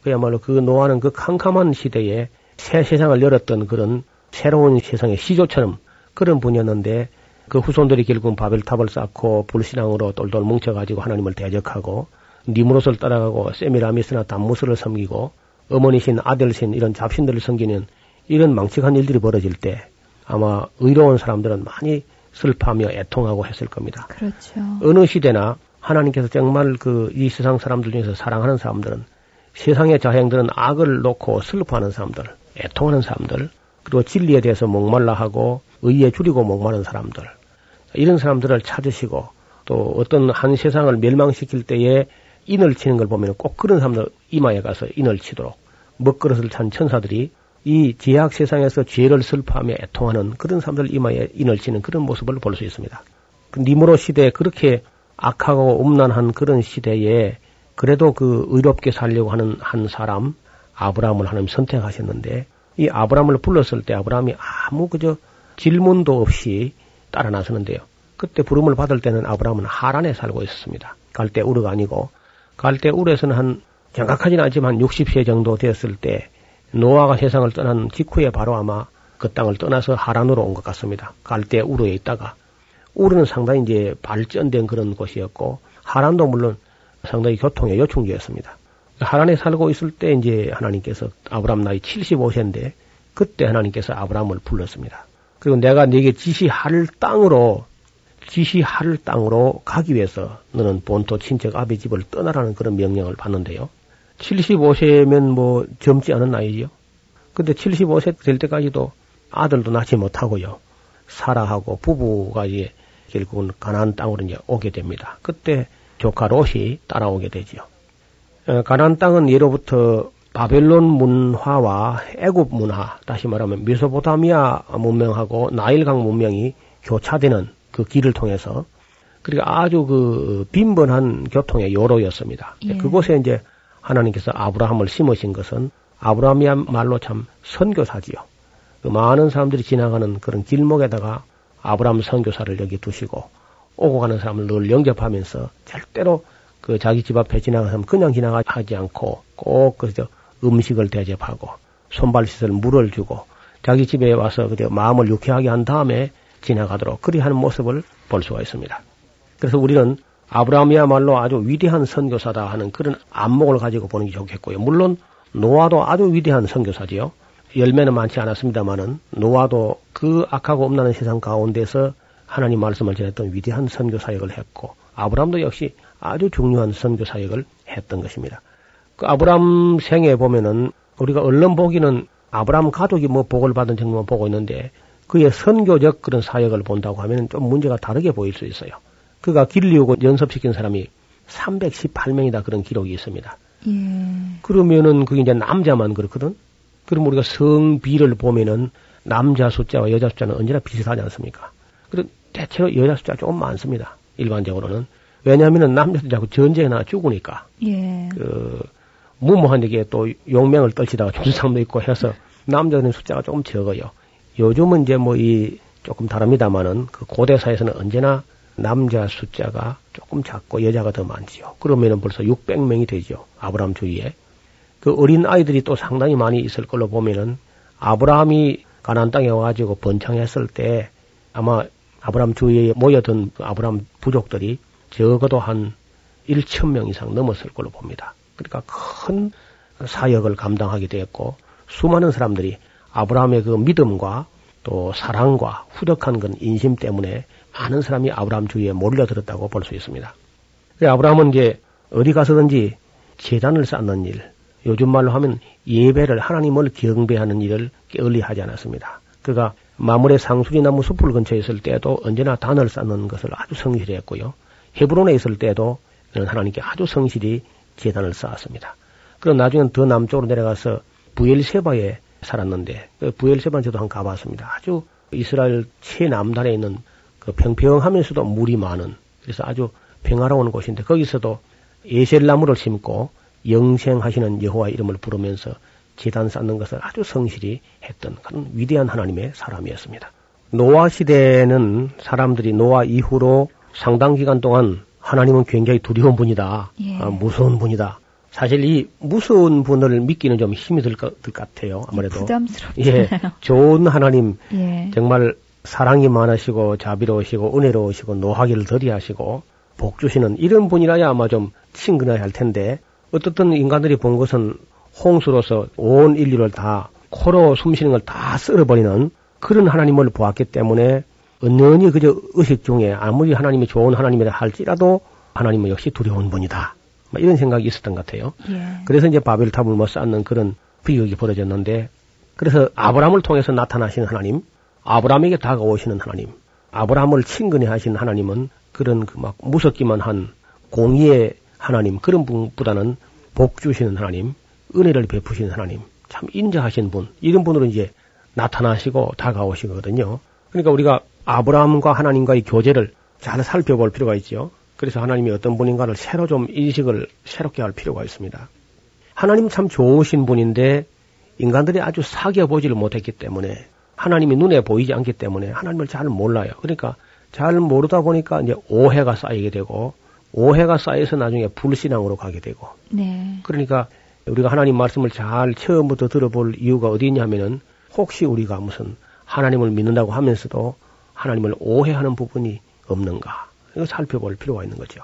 그야말로 그 노아는 그 캄캄한 시대에 새 세상을 열었던 그런 새로운 세상의 시조처럼 그런 분이었는데 그 후손들이 결국은 바벨탑을 쌓고 불신앙으로 똘똘 뭉쳐가지고 하나님을 대적하고 니무롯을 따라가고 세미라미스나 담무스를 섬기고 어머니신 아들신 이런 잡신들을 섬기는 이런 망측한 일들이 벌어질 때 아마 의로운 사람들은 많이 슬퍼하며 애통하고 했을 겁니다. 그렇죠. 어느 시대나 하나님께서 정말 그 이 세상 사람들 중에서 사랑하는 사람들은 세상의 자행들은 악을 놓고 슬퍼하는 사람들, 애통하는 사람들, 그리고 진리에 대해서 목말라 하고 의에 줄이고 목마른 사람들, 이런 사람들을 찾으시고 또 어떤 한 세상을 멸망시킬 때에 인을 치는 걸 보면 꼭 그런 사람들 이마에 가서 인을 치도록 먹그릇을 찬 천사들이 이 제약 세상에서 죄를 슬퍼하며 애통하는 그런 사람들 이마에 인을 치는 그런 모습을 볼 수 있습니다. 그 니무로 시대에 그렇게 악하고 음란한 그런 시대에 그래도 그 의롭게 살려고 하는 한 사람 아브라함을 하나님 선택하셨는데 이 아브라함을 불렀을 때 아브라함이 아무 그저 질문도 없이 따라 나서는데요. 그때 부름을 받을 때는 아브라함은 하란에 살고 있었습니다. 갈대 우르가 아니고 갈대 우르에서는 한 정확하지는 않지만 60세 정도 되었을 때 노아가 세상을 떠난 직후에 바로 아마 그 땅을 떠나서 하란으로 온 것 같습니다. 갈대 우르에 있다가 우르는 상당히 이제 발전된 그런 곳이었고 하란도 물론 상당히 교통의 요충지였습니다. 하란에 살고 있을 때 이제 하나님께서 아브라함 나이 75세인데 그때 하나님께서 아브라함을 불렀습니다. 그리고 내가 네게 지시할 땅으로 지시할 땅으로 가기 위해서 너는 본토 친척 아비 집을 떠나라는 그런 명령을 받는데요. 75세면 뭐 젊지 않은 나이지요. 근데 75세 될 때까지도 아들도 낳지 못하고요. 사라하고 부부가 이제 결국은 가나안 땅으로 이제 오게 됩니다. 그때 조카 롯이 따라오게 되지요. 어, 가나안 땅은 예로부터 바벨론 문화와 애굽 문화, 다시 말하면 메소포타미아 문명하고 나일강 문명이 교차되는 그 길을 통해서 그리고 아주 그 빈번한 교통의 요로였습니다. 예. 그곳에 이제 하나님께서 아브라함을 심으신 것은 아브라함이야말로 참 선교사지요. 그 많은 사람들이 지나가는 그런 길목에다가 아브라함 선교사를 여기 두시고 오고 가는 사람을 늘 영접하면서 절대로 그 자기 집 앞에 지나가면 그냥 지나가지 않고 꼭 그저 음식을 대접하고 손발 씻을 물을 주고 자기 집에 와서 그저 마음을 유쾌하게 한 다음에 지나가도록 그리하는 모습을 볼 수가 있습니다. 그래서 우리는 아브라함이야말로 아주 위대한 선교사다 하는 그런 안목을 가지고 보는 게 좋겠고요. 물론 노아도 아주 위대한 선교사지요. 열매는 많지 않았습니다만은 노아도 그 악하고 음란한 세상 가운데서 하나님 말씀을 전했던 위대한 선교 사역을 했고 아브라함도 역시 아주 중요한 선교 사역을 했던 것입니다. 그 아브라함 생에 보면은 우리가 얼른 보기는 아브라함 가족이 뭐 복을 받은 정도만 보고 있는데 그의 선교적 그런 사역을 본다고 하면 좀 문제가 다르게 보일 수 있어요. 그가 길리우고 연습시킨 사람이 318명이다 그런 기록이 있습니다. 예. 그러면은 그게 이제 남자만 그렇거든. 그럼 우리가 성비를 보면은 남자 숫자와 여자 숫자는 언제나 비슷하지 않습니까? 그리고 대체로 여자 숫자가 조금 많습니다. 일반적으로는. 왜냐하면은 남자들 자꾸 전쟁에 나 죽으니까. 예. 그, 무모한 얘기에 또 용맹을 떨치다가 죽은 사람도 있고 해서 남자들은 숫자가 조금 적어요. 요즘은 이제 뭐 이 조금 다릅니다만은 그 고대사에서는 언제나 남자 숫자가 조금 작고 여자가 더 많지요. 그러면은 벌써 600명이 되죠. 아브라함 주위에. 그 어린 아이들이 또 상당히 많이 있을 걸로 보면은 아브라함이 가나안 땅에 와가지고 번창했을 때 아마 아브라함 주위에 모여든 그 아브라함 부족들이 적어도 한 1천 명 이상 넘었을 걸로 봅니다. 그러니까 큰 사역을 감당하게 되었고 수많은 사람들이 아브라함의 그 믿음과 또 사랑과 후덕한 건 인심 때문에 많은 사람이 아브라함 주위에 몰려들었다고 볼 수 있습니다. 그래서 아브라함은 이제 어디 가서든지 재단을 쌓는 일, 요즘 말로 하면 예배를 하나님을 경배하는 일을 게을리 하지 않았습니다. 그가 마물의 상수리 나무 숲을 근처에 있을 때도 언제나 단을 쌓는 것을 아주 성실히 했고요. 헤브론에 있을 때도 하나님께 아주 성실히 재단을 쌓았습니다. 그럼 나중엔 더 남쪽으로 내려가서 부엘세바에 살았는데 그 부엘세바는 저도 한 가봤습니다. 아주 이스라엘 최남단에 있는 그 평평하면서도 물이 많은 그래서 아주 평화로운 곳인데 거기서도 예셀나무를 심고 영생하시는 여호와 이름을 부르면서 재단 쌓는 것을 아주 성실히 했던 그런 위대한 하나님의 사람이었습니다. 노아 시대에는 사람들이 노아 이후로 상당 기간 동안 하나님은 굉장히 두려운 분이다. 예. 아, 무서운 분이다. 사실 이 무서운 분을 믿기는 좀 힘이 들 것 같아요. 아무래도. 부담스럽잖아요. 예, 좋은 하나님, 예. 정말 사랑이 많으시고 자비로우시고 은혜로우시고 노하기를 더디하시고 복 주시는 이런 분이라야 아마 좀 친근해야 할 텐데 어떻든 인간들이 본 것은 홍수로서 온 인류를 다 코로 숨쉬는 걸다 썰어버리는 그런 하나님을 보았기 때문에 은연히 그저 의식 중에 아무리 하나님이 좋은 하나님이라 할지라도 하나님은 역시 두려운 분이다. 뭐 이런 생각이 있었던 것 같아요. 예. 그래서 이제 바벨탑을 못 쌓는 그런 비극이 벌어졌는데 그래서 아브라함을 통해서 나타나시는 하나님, 아브라함에게 다가오시는 하나님, 아브라함을 친근히 하시는 하나님은 그런 그 막 무섭기만 한 공의의 하나님 그런 분보다는 복 주시는 하나님, 은혜를 베푸시는 하나님, 참 인자하신 분 이런 분으로 이제 나타나시고 다가오시거든요. 그러니까 우리가 아브라함과 하나님과의 교제를 잘 살펴볼 필요가 있죠. 그래서 하나님이 어떤 분인가를 새로 좀 인식을 새롭게 할 필요가 있습니다. 하나님 참 좋으신 분인데 인간들이 아주 사귀어 보지를 못했기 때문에 하나님이 눈에 보이지 않기 때문에 하나님을 잘 몰라요. 그러니까 잘 모르다 보니까 이제 오해가 쌓이게 되고 오해가 쌓여서 나중에 불신앙으로 가게 되고 네. 그러니까 우리가 하나님 말씀을 잘 처음부터 들어볼 이유가 어디 있냐면은 혹시 우리가 무슨 하나님을 믿는다고 하면서도 하나님을 오해하는 부분이 없는가 이거 살펴볼 필요가 있는 거죠.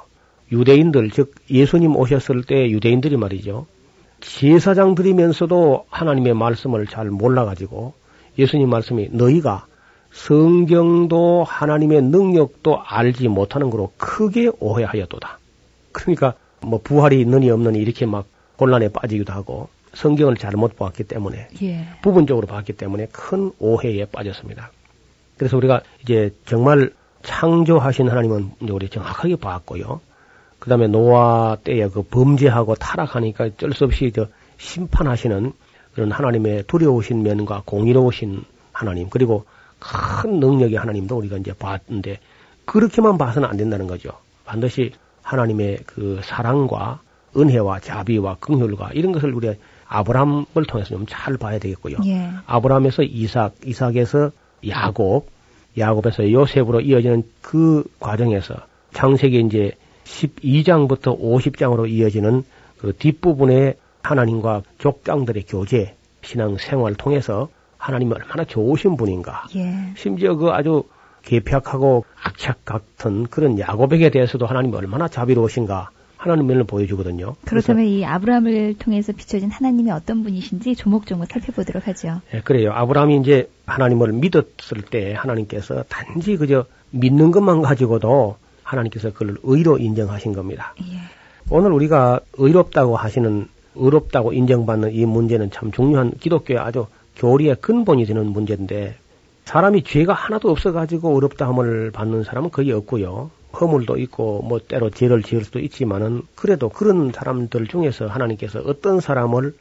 유대인들 즉 예수님 오셨을 때 유대인들이 말이죠. 제사장 드리면서도 하나님의 말씀을 잘 몰라가지고 예수님 말씀이 너희가 성경도 하나님의 능력도 알지 못하는 거로 크게 오해하였도다. 그러니까 뭐 부활이 있느니 없느니 이렇게 막 혼란에 빠지기도 하고 성경을 잘못 보았기 때문에 예. 부분적으로 봤기 때문에 큰 오해에 빠졌습니다. 그래서 우리가 이제 정말 창조하신 하나님은 이제 우리 정확하게 봤고요. 그 다음에 노아 때에 그 범죄하고 타락하니까 어쩔 수 없이 저 심판하시는 그런 하나님의 두려우신 면과 공의로우신 하나님, 그리고 큰 능력의 하나님도 우리가 이제 봤는데, 그렇게만 봐서는 안 된다는 거죠. 반드시 하나님의 그 사랑과 은혜와 자비와 긍휼과 이런 것을 우리가 아브라함을 통해서 좀 잘 봐야 되겠고요. 예. 아브라함에서 이삭, 이삭에서 야곱, 야곱에서 요셉으로 이어지는 그 과정에서 창세기 이제 12장부터 50장으로 이어지는 그 뒷부분에 하나님과 족장들의 교제, 신앙 생활을 통해서 하나님이 얼마나 좋으신 분인가. 예. 심지어 그 아주 개벽하고 악착 같은 그런 야곱에게 대해서도 하나님이 얼마나 자비로우신가 하나님 면을 보여주거든요. 그렇다면 이 아브라함을 통해서 비춰진 하나님이 어떤 분이신지 조목조목 살펴보도록 하죠. 예, 그래요. 아브라함이 이제 하나님을 믿었을 때 하나님께서 단지 그저 믿는 것만 가지고도 하나님께서 그를 의로 인정하신 겁니다. 예. 오늘 우리가 의롭다고 하시는 의롭다고 인정받는 이 문제는 참 중요한 기독교의 아주 교리의 근본이 되는 문제인데 사람이 죄가 하나도 없어가지고 의롭다 함을 받는 사람은 거의 없고요. 허물도 있고 뭐 때로 죄를 지을 수도 있지만은 그래도 그런 사람들 중에서 하나님께서 어떤 사람을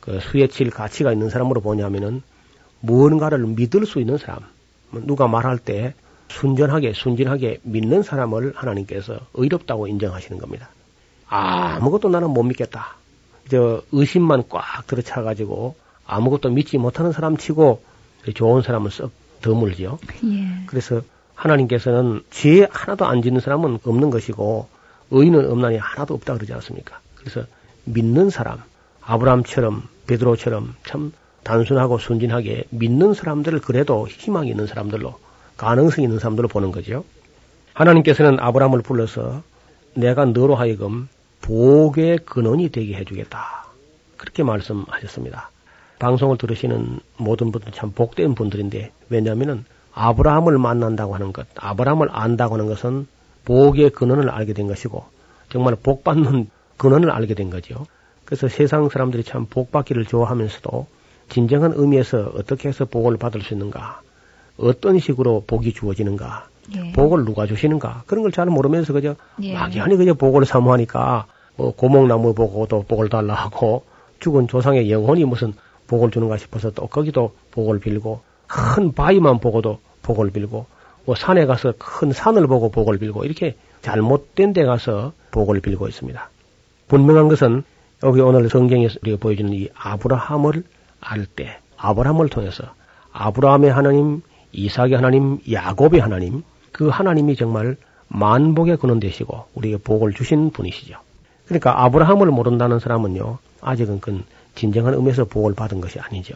그 수혜칠 가치가 있는 사람으로 보냐면은 무언가를 믿을 수 있는 사람 뭐 누가 말할 때 순전하게 순진하게 믿는 사람을 하나님께서 의롭다고 인정하시는 겁니다. 아무것도 나는 못 믿겠다. 저 의심만 꽉 들어차 가지고 아무것도 믿지 못하는 사람 치고 좋은 사람은 썩 드물지요. 예. 그래서 하나님께서는 죄 하나도 안 짓는 사람은 없는 것이고 의인은 없나니 하나도 없다 그러지 않습니까? 그래서 믿는 사람, 아브라함처럼 베드로처럼 참 단순하고 순진하게 믿는 사람들을 그래도 희망이 있는 사람들로 가능성이 있는 사람들로 보는 거죠. 하나님께서는 아브라함을 불러서 내가 너로 하여금 복의 근원이 되게 해주겠다. 그렇게 말씀하셨습니다. 방송을 들으시는 모든 분들 참 복된 분들인데 왜냐하면은 아브라함을 만난다고 하는 것, 아브라함을 안다고 하는 것은 복의 근원을 알게 된 것이고 정말 복 받는 근원을 알게 된 거죠. 그래서 세상 사람들이 참 복 받기를 좋아하면서도 진정한 의미에서 어떻게 해서 복을 받을 수 있는가, 어떤 식으로 복이 주어지는가, 예. 복을 누가 주시는가 그런 걸 잘 모르면서 그저 예. 막연히 그저 복을 사모하니까 뭐 고목나무 보고도 복을 달라 하고 죽은 조상의 영혼이 무슨 복을 주는가 싶어서 또 거기도 복을 빌고 큰 바위만 보고도 복을 빌고 뭐 산에 가서 큰 산을 보고 복을 빌고 이렇게 잘못된 데 가서 복을 빌고 있습니다. 분명한 것은 여기 오늘 성경에서 우리가 보여주는 이 아브라함을 알 때 아브라함을 통해서 아브라함의 하나님, 이삭의 하나님, 야곱의 하나님 그 하나님이 정말 만복의 근원 되시고 우리에게 복을 주신 분이시죠. 그러니까 아브라함을 모른다는 사람은요 아직은 그 진정한 의미에서 복을 받은 것이 아니죠.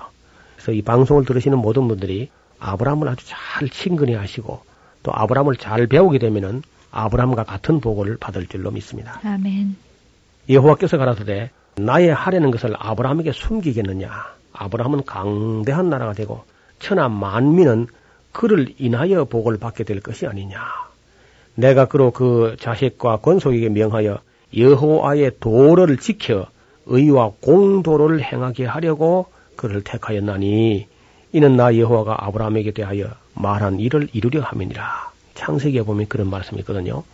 그래서 이 방송을 들으시는 모든 분들이 아브라함을 아주 잘 친근히 하시고 또 아브라함을 잘 배우게 되면은 아브라함과 같은 복을 받을 줄로 믿습니다. 아멘. 여호와께서 가라사대 나의 하려는 것을 아브라함에게 숨기겠느냐? 아브라함은 강대한 나라가 되고 천하 만민은 그를 인하여 복을 받게 될 것이 아니냐? 내가 그로 그 자식과 권속에게 명하여 여호와의 도를 지켜 의와 공도를 행하게 하려고 그를 택하였나니 이는 나 여호와가 아브라함에게 대하여 말한 일을 이루려 함이니라. 창세기에 보면 그런 말씀이 있거든요.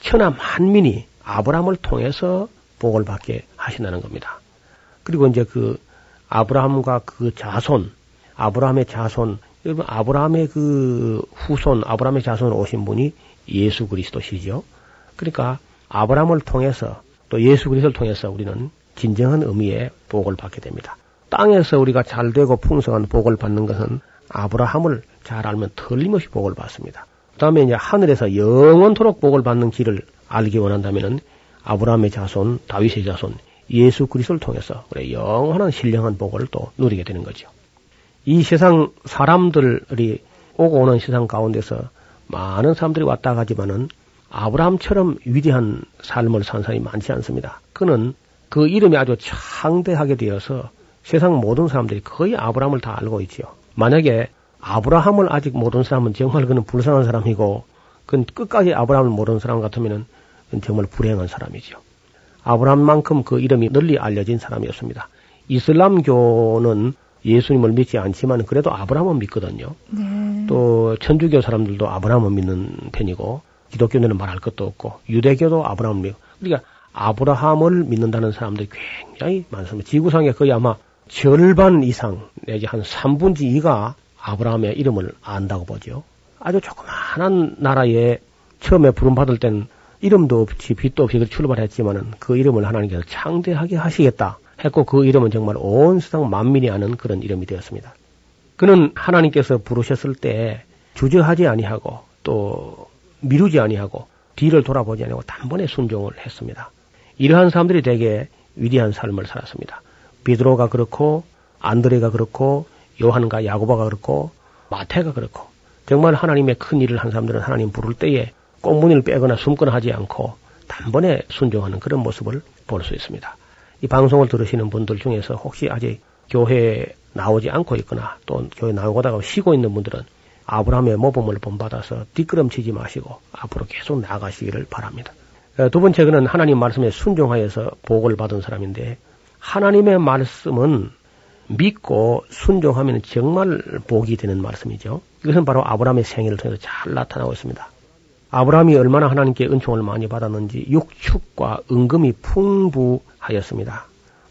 천하 만민이 아브라함을 통해서 복을 받게 하신다는 겁니다. 그리고 이제 그 아브라함과 그 자손, 아브라함의 자손, 여러분 아브라함의 그 후손, 아브라함의 자손으로 오신 분이 예수 그리스도시죠. 그러니까 아브라함을 통해서 또 예수 그리스도를 통해서 우리는 진정한 의미의 복을 받게 됩니다. 땅에서 우리가 잘 되고 풍성한 복을 받는 것은 아브라함을 잘 알면 틀림없이 복을 받습니다. 그 다음에 이제 하늘에서 영원토록 복을 받는 길을 알기 원한다면은 아브라함의 자손, 다윗의 자손, 예수 그리스도를 통해서 우리 영원한 신령한 복을 또 누리게 되는 거죠. 이 세상 사람들이 오고 오는 세상 가운데서 많은 사람들이 왔다 가지만은 아브라함처럼 위대한 삶을 산 사람이 많지 않습니다. 그는 그 이름이 아주 창대하게 되어서 세상 모든 사람들이 거의 아브라함을 다 알고 있지요. 만약에 아브라함을 아직 모르는 사람은 정말 그는 불쌍한 사람이고 그건 끝까지 아브라함을 모르는 사람 같으면은 정말 불행한 사람이죠. 아브라함만큼 그 이름이 널리 알려진 사람이었습니다. 이슬람교는 예수님을 믿지 않지만 그래도 아브라함은 믿거든요. 네. 또 천주교 사람들도 아브라함을 믿는 편이고 기독교는 말할 것도 없고 유대교도 아브라함을 믿고 그러니까 아브라함을 믿는다는 사람들이 굉장히 많습니다. 지구상에 거의 아마 절반 이상 내지 한 3분지 2가 아브라함의 이름을 안다고 보죠. 아주 조그마한 나라에 처음에 부름받을 땐 이름도 없이 빛도 없이 출발했지만은 그 이름을 하나님께서 창대하게 하시겠다 했고 그 이름은 정말 온 세상 만민이 아는 그런 이름이 되었습니다. 그는 하나님께서 부르셨을 때 주저하지 아니하고 또 미루지 아니하고 뒤를 돌아보지 아니하고 단번에 순종을 했습니다. 이러한 사람들이 되게 위대한 삶을 살았습니다. 비드로가 그렇고 안드레가 그렇고 요한과 야고바가 그렇고 마태가 그렇고 정말 하나님의 큰 일을 한 사람들은 하나님 부를 때에 꽁무니를 빼거나 숨거나 하지 않고 단번에 순종하는 그런 모습을 볼 수 있습니다. 이 방송을 들으시는 분들 중에서 혹시 아직 교회에 나오지 않고 있거나 또 교회 나오다가 쉬고 있는 분들은 아브라함의 모범을 본받아서 뒷걸음치지 마시고 앞으로 계속 나아가시기를 바랍니다. 어, 두 번째 그는 하나님 말씀에 순종하여서 복을 받은 사람인데 하나님의 말씀은 믿고 순종하면 정말 복이 되는 말씀이죠. 이것은 바로 아브라함의 생애를 통해서 잘 나타나고 있습니다. 아브라함이 얼마나 하나님께 은총을 많이 받았는지 육축과 은금이 풍부하였습니다.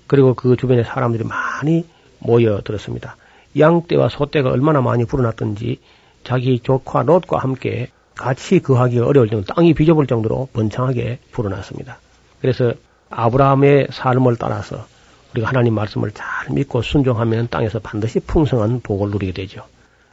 그리고 그 주변에 사람들이 많이 모여들었습니다. 양떼와 소떼가 얼마나 많이 불어났던지 자기 조카 롯과 함께 같이 거하기 어려울 정도 땅이 비좁을 정도로 번창하게 불어났습니다. 그래서 아브라함의 삶을 따라서 우리가 하나님 말씀을 잘 믿고 순종하면 땅에서 반드시 풍성한 복을 누리게 되죠.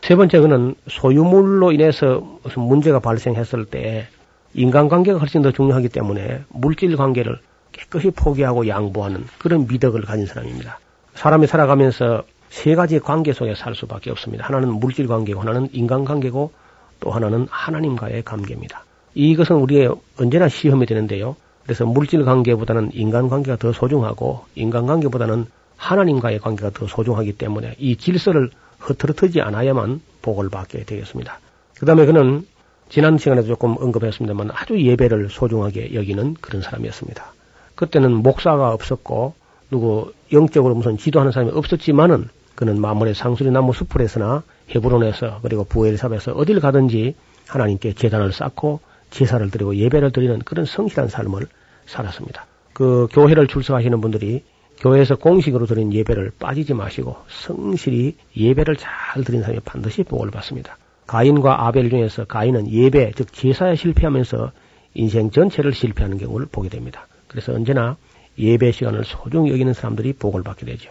세 번째 그는 소유물로 인해서 무슨 문제가 발생했을 때 인간관계가 훨씬 더 중요하기 때문에 물질 관계를 깨끗이 포기하고 양보하는 그런 미덕을 가진 사람입니다. 사람이 살아가면서 세 가지 관계 속에 살 수밖에 없습니다. 하나는 물질 관계고 하나는 인간 관계고 또 하나는 하나님과의 관계입니다. 이것은 우리의 언제나 시험이 되는데요. 그래서 물질 관계보다는 인간 관계가 더 소중하고 인간 관계보다는 하나님과의 관계가 더 소중하기 때문에 이 질서를 흐트러뜨지 않아야만 복을 받게 되겠습니다. 그 다음에 그는 지난 시간에도 조금 언급했습니다만 아주 예배를 소중하게 여기는 그런 사람이었습니다. 그때는 목사가 없었고 누구 영적으로 무슨 지도하는 사람이 없었지만은 그는 마물의 상수리 나무 숲풀에서나 헤브론에서 그리고 부엘삽에서 어딜 가든지 하나님께 재단을 쌓고 제사를 드리고 예배를 드리는 그런 성실한 삶을 살았습니다. 그 교회를 출석하시는 분들이 교회에서 공식으로 드린 예배를 빠지지 마시고 성실히 예배를 잘 드린 사람이 반드시 복을 받습니다. 가인과 아벨 중에서 가인은 예배, 즉 제사에 실패하면서 인생 전체를 실패하는 경우를 보게 됩니다. 그래서 언제나 예배 시간을 소중히 여기는 사람들이 복을 받게 되죠.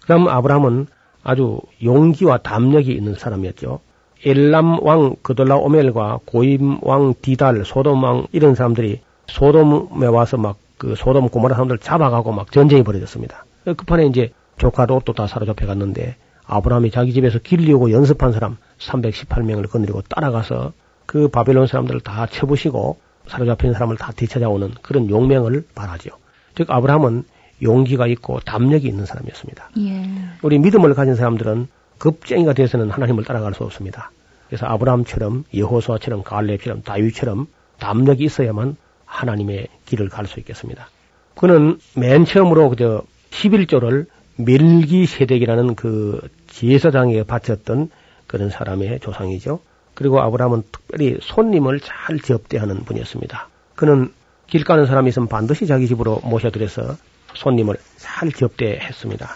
그다음 아브라함은 아주 용기와 담력이 있는 사람이었죠. 엘람 왕 그돌라 오멜과 고임 왕 디달, 소돔 왕 이런 사람들이 소돔에 와서 막 그 소돔 고모라 사람들 잡아가고 막 전쟁이 벌어졌습니다. 급판에 이제 조카 롯도 다 사로잡혀 갔는데 아브라함이 자기 집에서 길리우고 연습한 사람 318명을 건드리고 따라가서 그 바벨론 사람들을 다 쳐부시고 사로잡힌 사람을 다 되찾아오는 그런 용맹을 말하죠. 즉 아브라함은 용기가 있고 담력이 있는 사람이었습니다. 예. 우리 믿음을 가진 사람들은 급쟁이가 돼서는 하나님을 따라갈 수 없습니다. 그래서 아브라함처럼 여호수아처럼 갈렙처럼 다윗처럼 담력이 있어야만 하나님의 길을 갈 수 있겠습니다. 그는 맨 처음으로 그저 11조를 멜기세덱이라는 그 제사장에 바쳤던 그런 사람의 조상이죠. 그리고 아브라함은 특별히 손님을 잘 접대하는 분이었습니다. 그는 길 가는 사람이 있으면 반드시 자기 집으로 모셔들여서 손님을 잘 접대했습니다.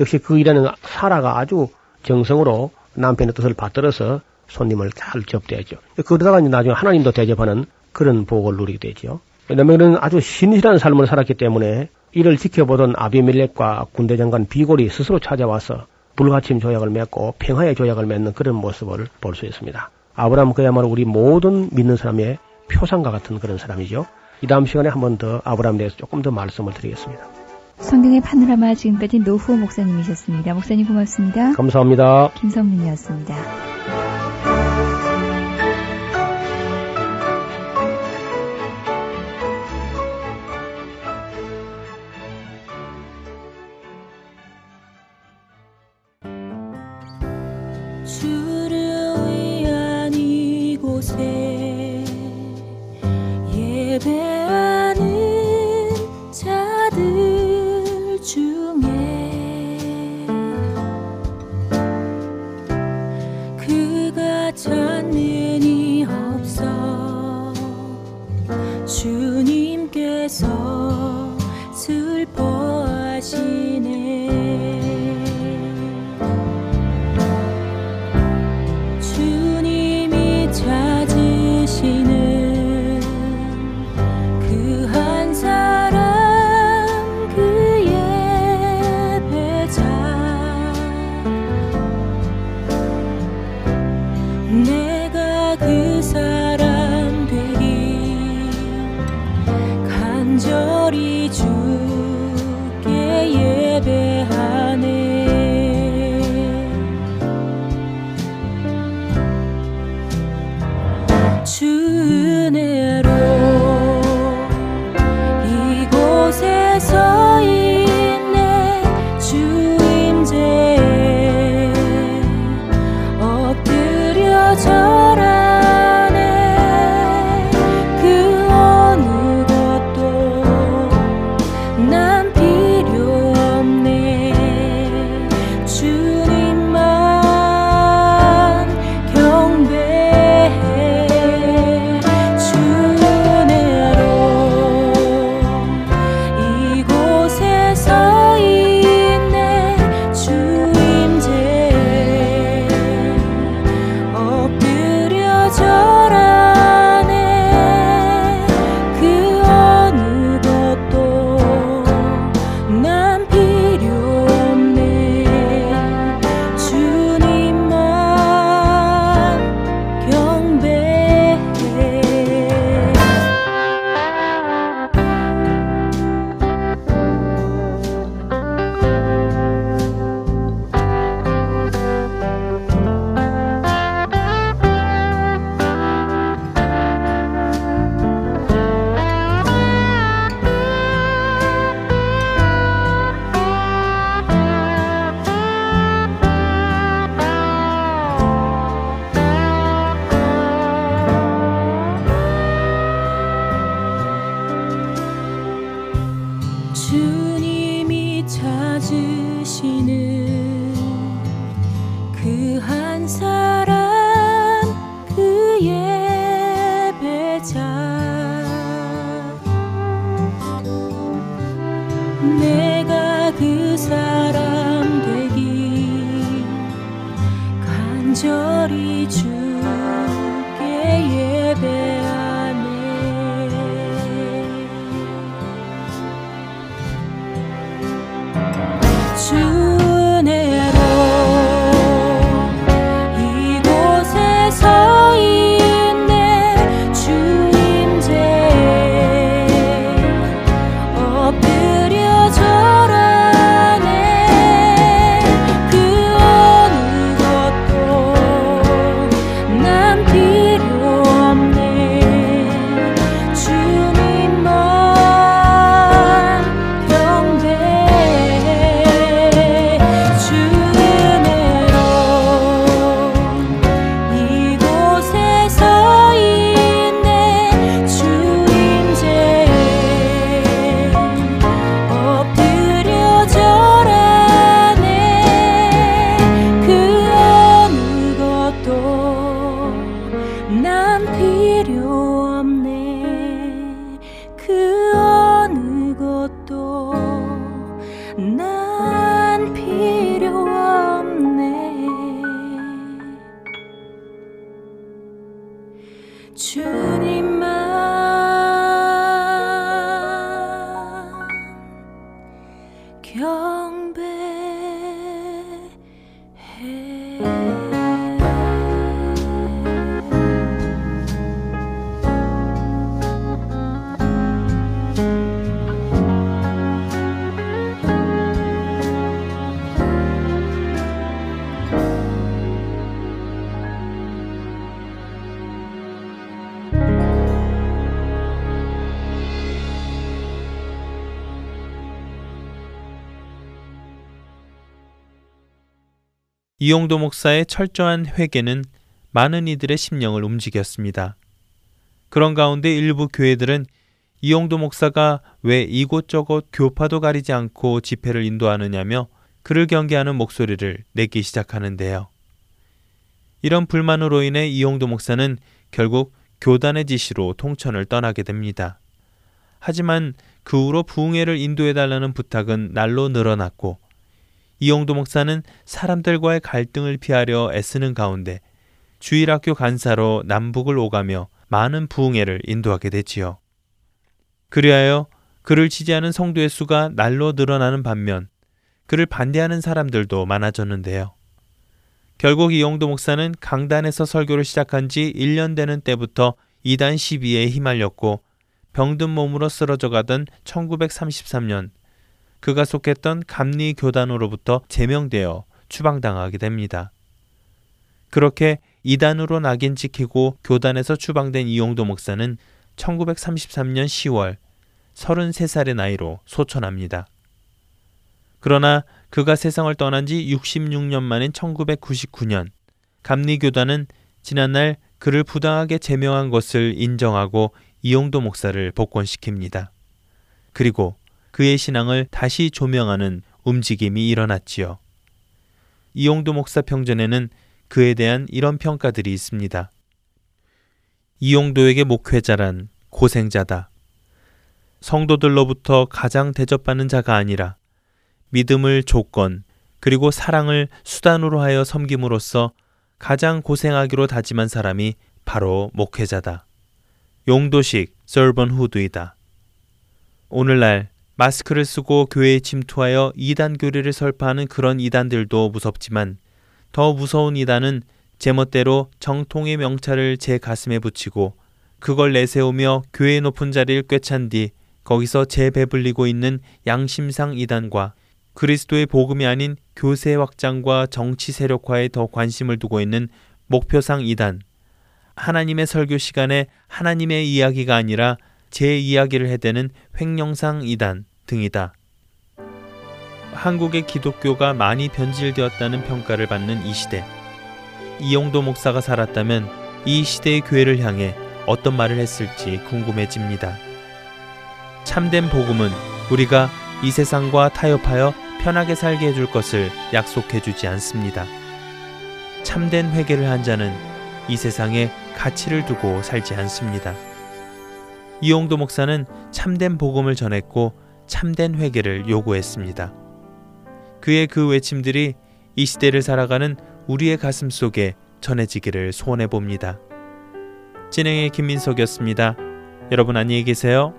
역시 그 일에는 사라가 아주 정성으로 남편의 뜻을 받들어서 손님을 잘 접대하죠. 그러다가 나중에 하나님도 대접하는 그런 복을 누리게 되죠. 왜냐하면 그는 아주 신실한 삶을 살았기 때문에 이를 지켜보던 아비밀렉과 군대 장관 비골이 스스로 찾아와서 불가침 조약을 맺고 평화의 조약을 맺는 그런 모습을 볼 수 있습니다. 아브라함 그야말로 우리 모든 믿는 사람의 표상과 같은 그런 사람이죠. 이 다음 시간에 한 번 더 아브라함에 대해서 조금 더 말씀을 드리겠습니다. 성경의 파노라마 지금까지 노후 목사님이셨습니다. 목사님 고맙습니다. 감사합니다. 김성민이었습니다. 이용도 목사의 철저한 회개는 많은 이들의 심령을 움직였습니다. 그런 가운데 일부 교회들은 이용도 목사가 왜 이곳저곳 교파도 가리지 않고 집회를 인도하느냐며 그를 경계하는 목소리를 내기 시작하는데요. 이런 불만으로 인해 이용도 목사는 결국 교단의 지시로 통천을 떠나게 됩니다. 하지만 그 후로 부흥회를 인도해달라는 부탁은 날로 늘어났고 이용도 목사는 사람들과의 갈등을 피하려 애쓰는 가운데 주일학교 간사로 남북을 오가며 많은 부흥회를 인도하게 되지요. 그리하여 그를 지지하는 성도의 수가 날로 늘어나는 반면 그를 반대하는 사람들도 많아졌는데요. 결국 이용도 목사는 강단에서 설교를 시작한 지 1년 되는 때부터 이단 시비에 휘말렸고 병든 몸으로 쓰러져 가던 1933년 그가 속했던 감리 교단으로부터 제명되어 추방당하게 됩니다. 그렇게 이단으로 낙인 찍히고 교단에서 추방된 이용도 목사는 1933년 10월 33살의 나이로 소천합니다. 그러나 그가 세상을 떠난 지 66년 만인 1999년 감리교단은 지난날 그를 부당하게 제명한 것을 인정하고 이용도 목사를 복권시킵니다. 그리고 그의 신앙을 다시 조명하는 움직임이 일어났지요. 이용도 목사 평전에는 그에 대한 이런 평가들이 있습니다. 이용도에게 목회자란 고생자다. 성도들로부터 가장 대접받는 자가 아니라 믿음을 조건 그리고 사랑을 수단으로 하여 섬김으로써 가장 고생하기로 다짐한 사람이 바로 목회자다. 용도식 servanthood이다. 오늘날 마스크를 쓰고 교회에 침투하여 이단 교리를 설파하는 그런 이단들도 무섭지만 더 무서운 이단은 제멋대로 정통의 명찰을 제 가슴에 붙이고 그걸 내세우며 교회의 높은 자리를 꿰찬 뒤 거기서 재배불리고 있는 양심상 이단과 그리스도의 복음이 아닌 교세 확장과 정치 세력화에 더 관심을 두고 있는 목표상 이단, 하나님의 설교 시간에 하나님의 이야기가 아니라 제 이야기를 해대는 횡령상 이단 등이다. 한국의 기독교가 많이 변질되었다는 평가를 받는 이 시대. 이용도 목사가 살았다면 이 시대의 교회를 향해 어떤 말을 했을지 궁금해집니다. 참된 복음은 우리가 이 세상과 타협하여 편하게 살게 해줄 것을 약속해 주지 않습니다. 참된 회개를 한 자는 이 세상에 가치를 두고 살지 않습니다. 이용도 목사는 참된 복음을 전했고 참된 회개를 요구했습니다. 그의 그 외침들이 이 시대를 살아가는 우리의 가슴 속에 전해지기를 소원해 봅니다. 진행의 김민석이었습니다. 여러분 안녕히 계세요.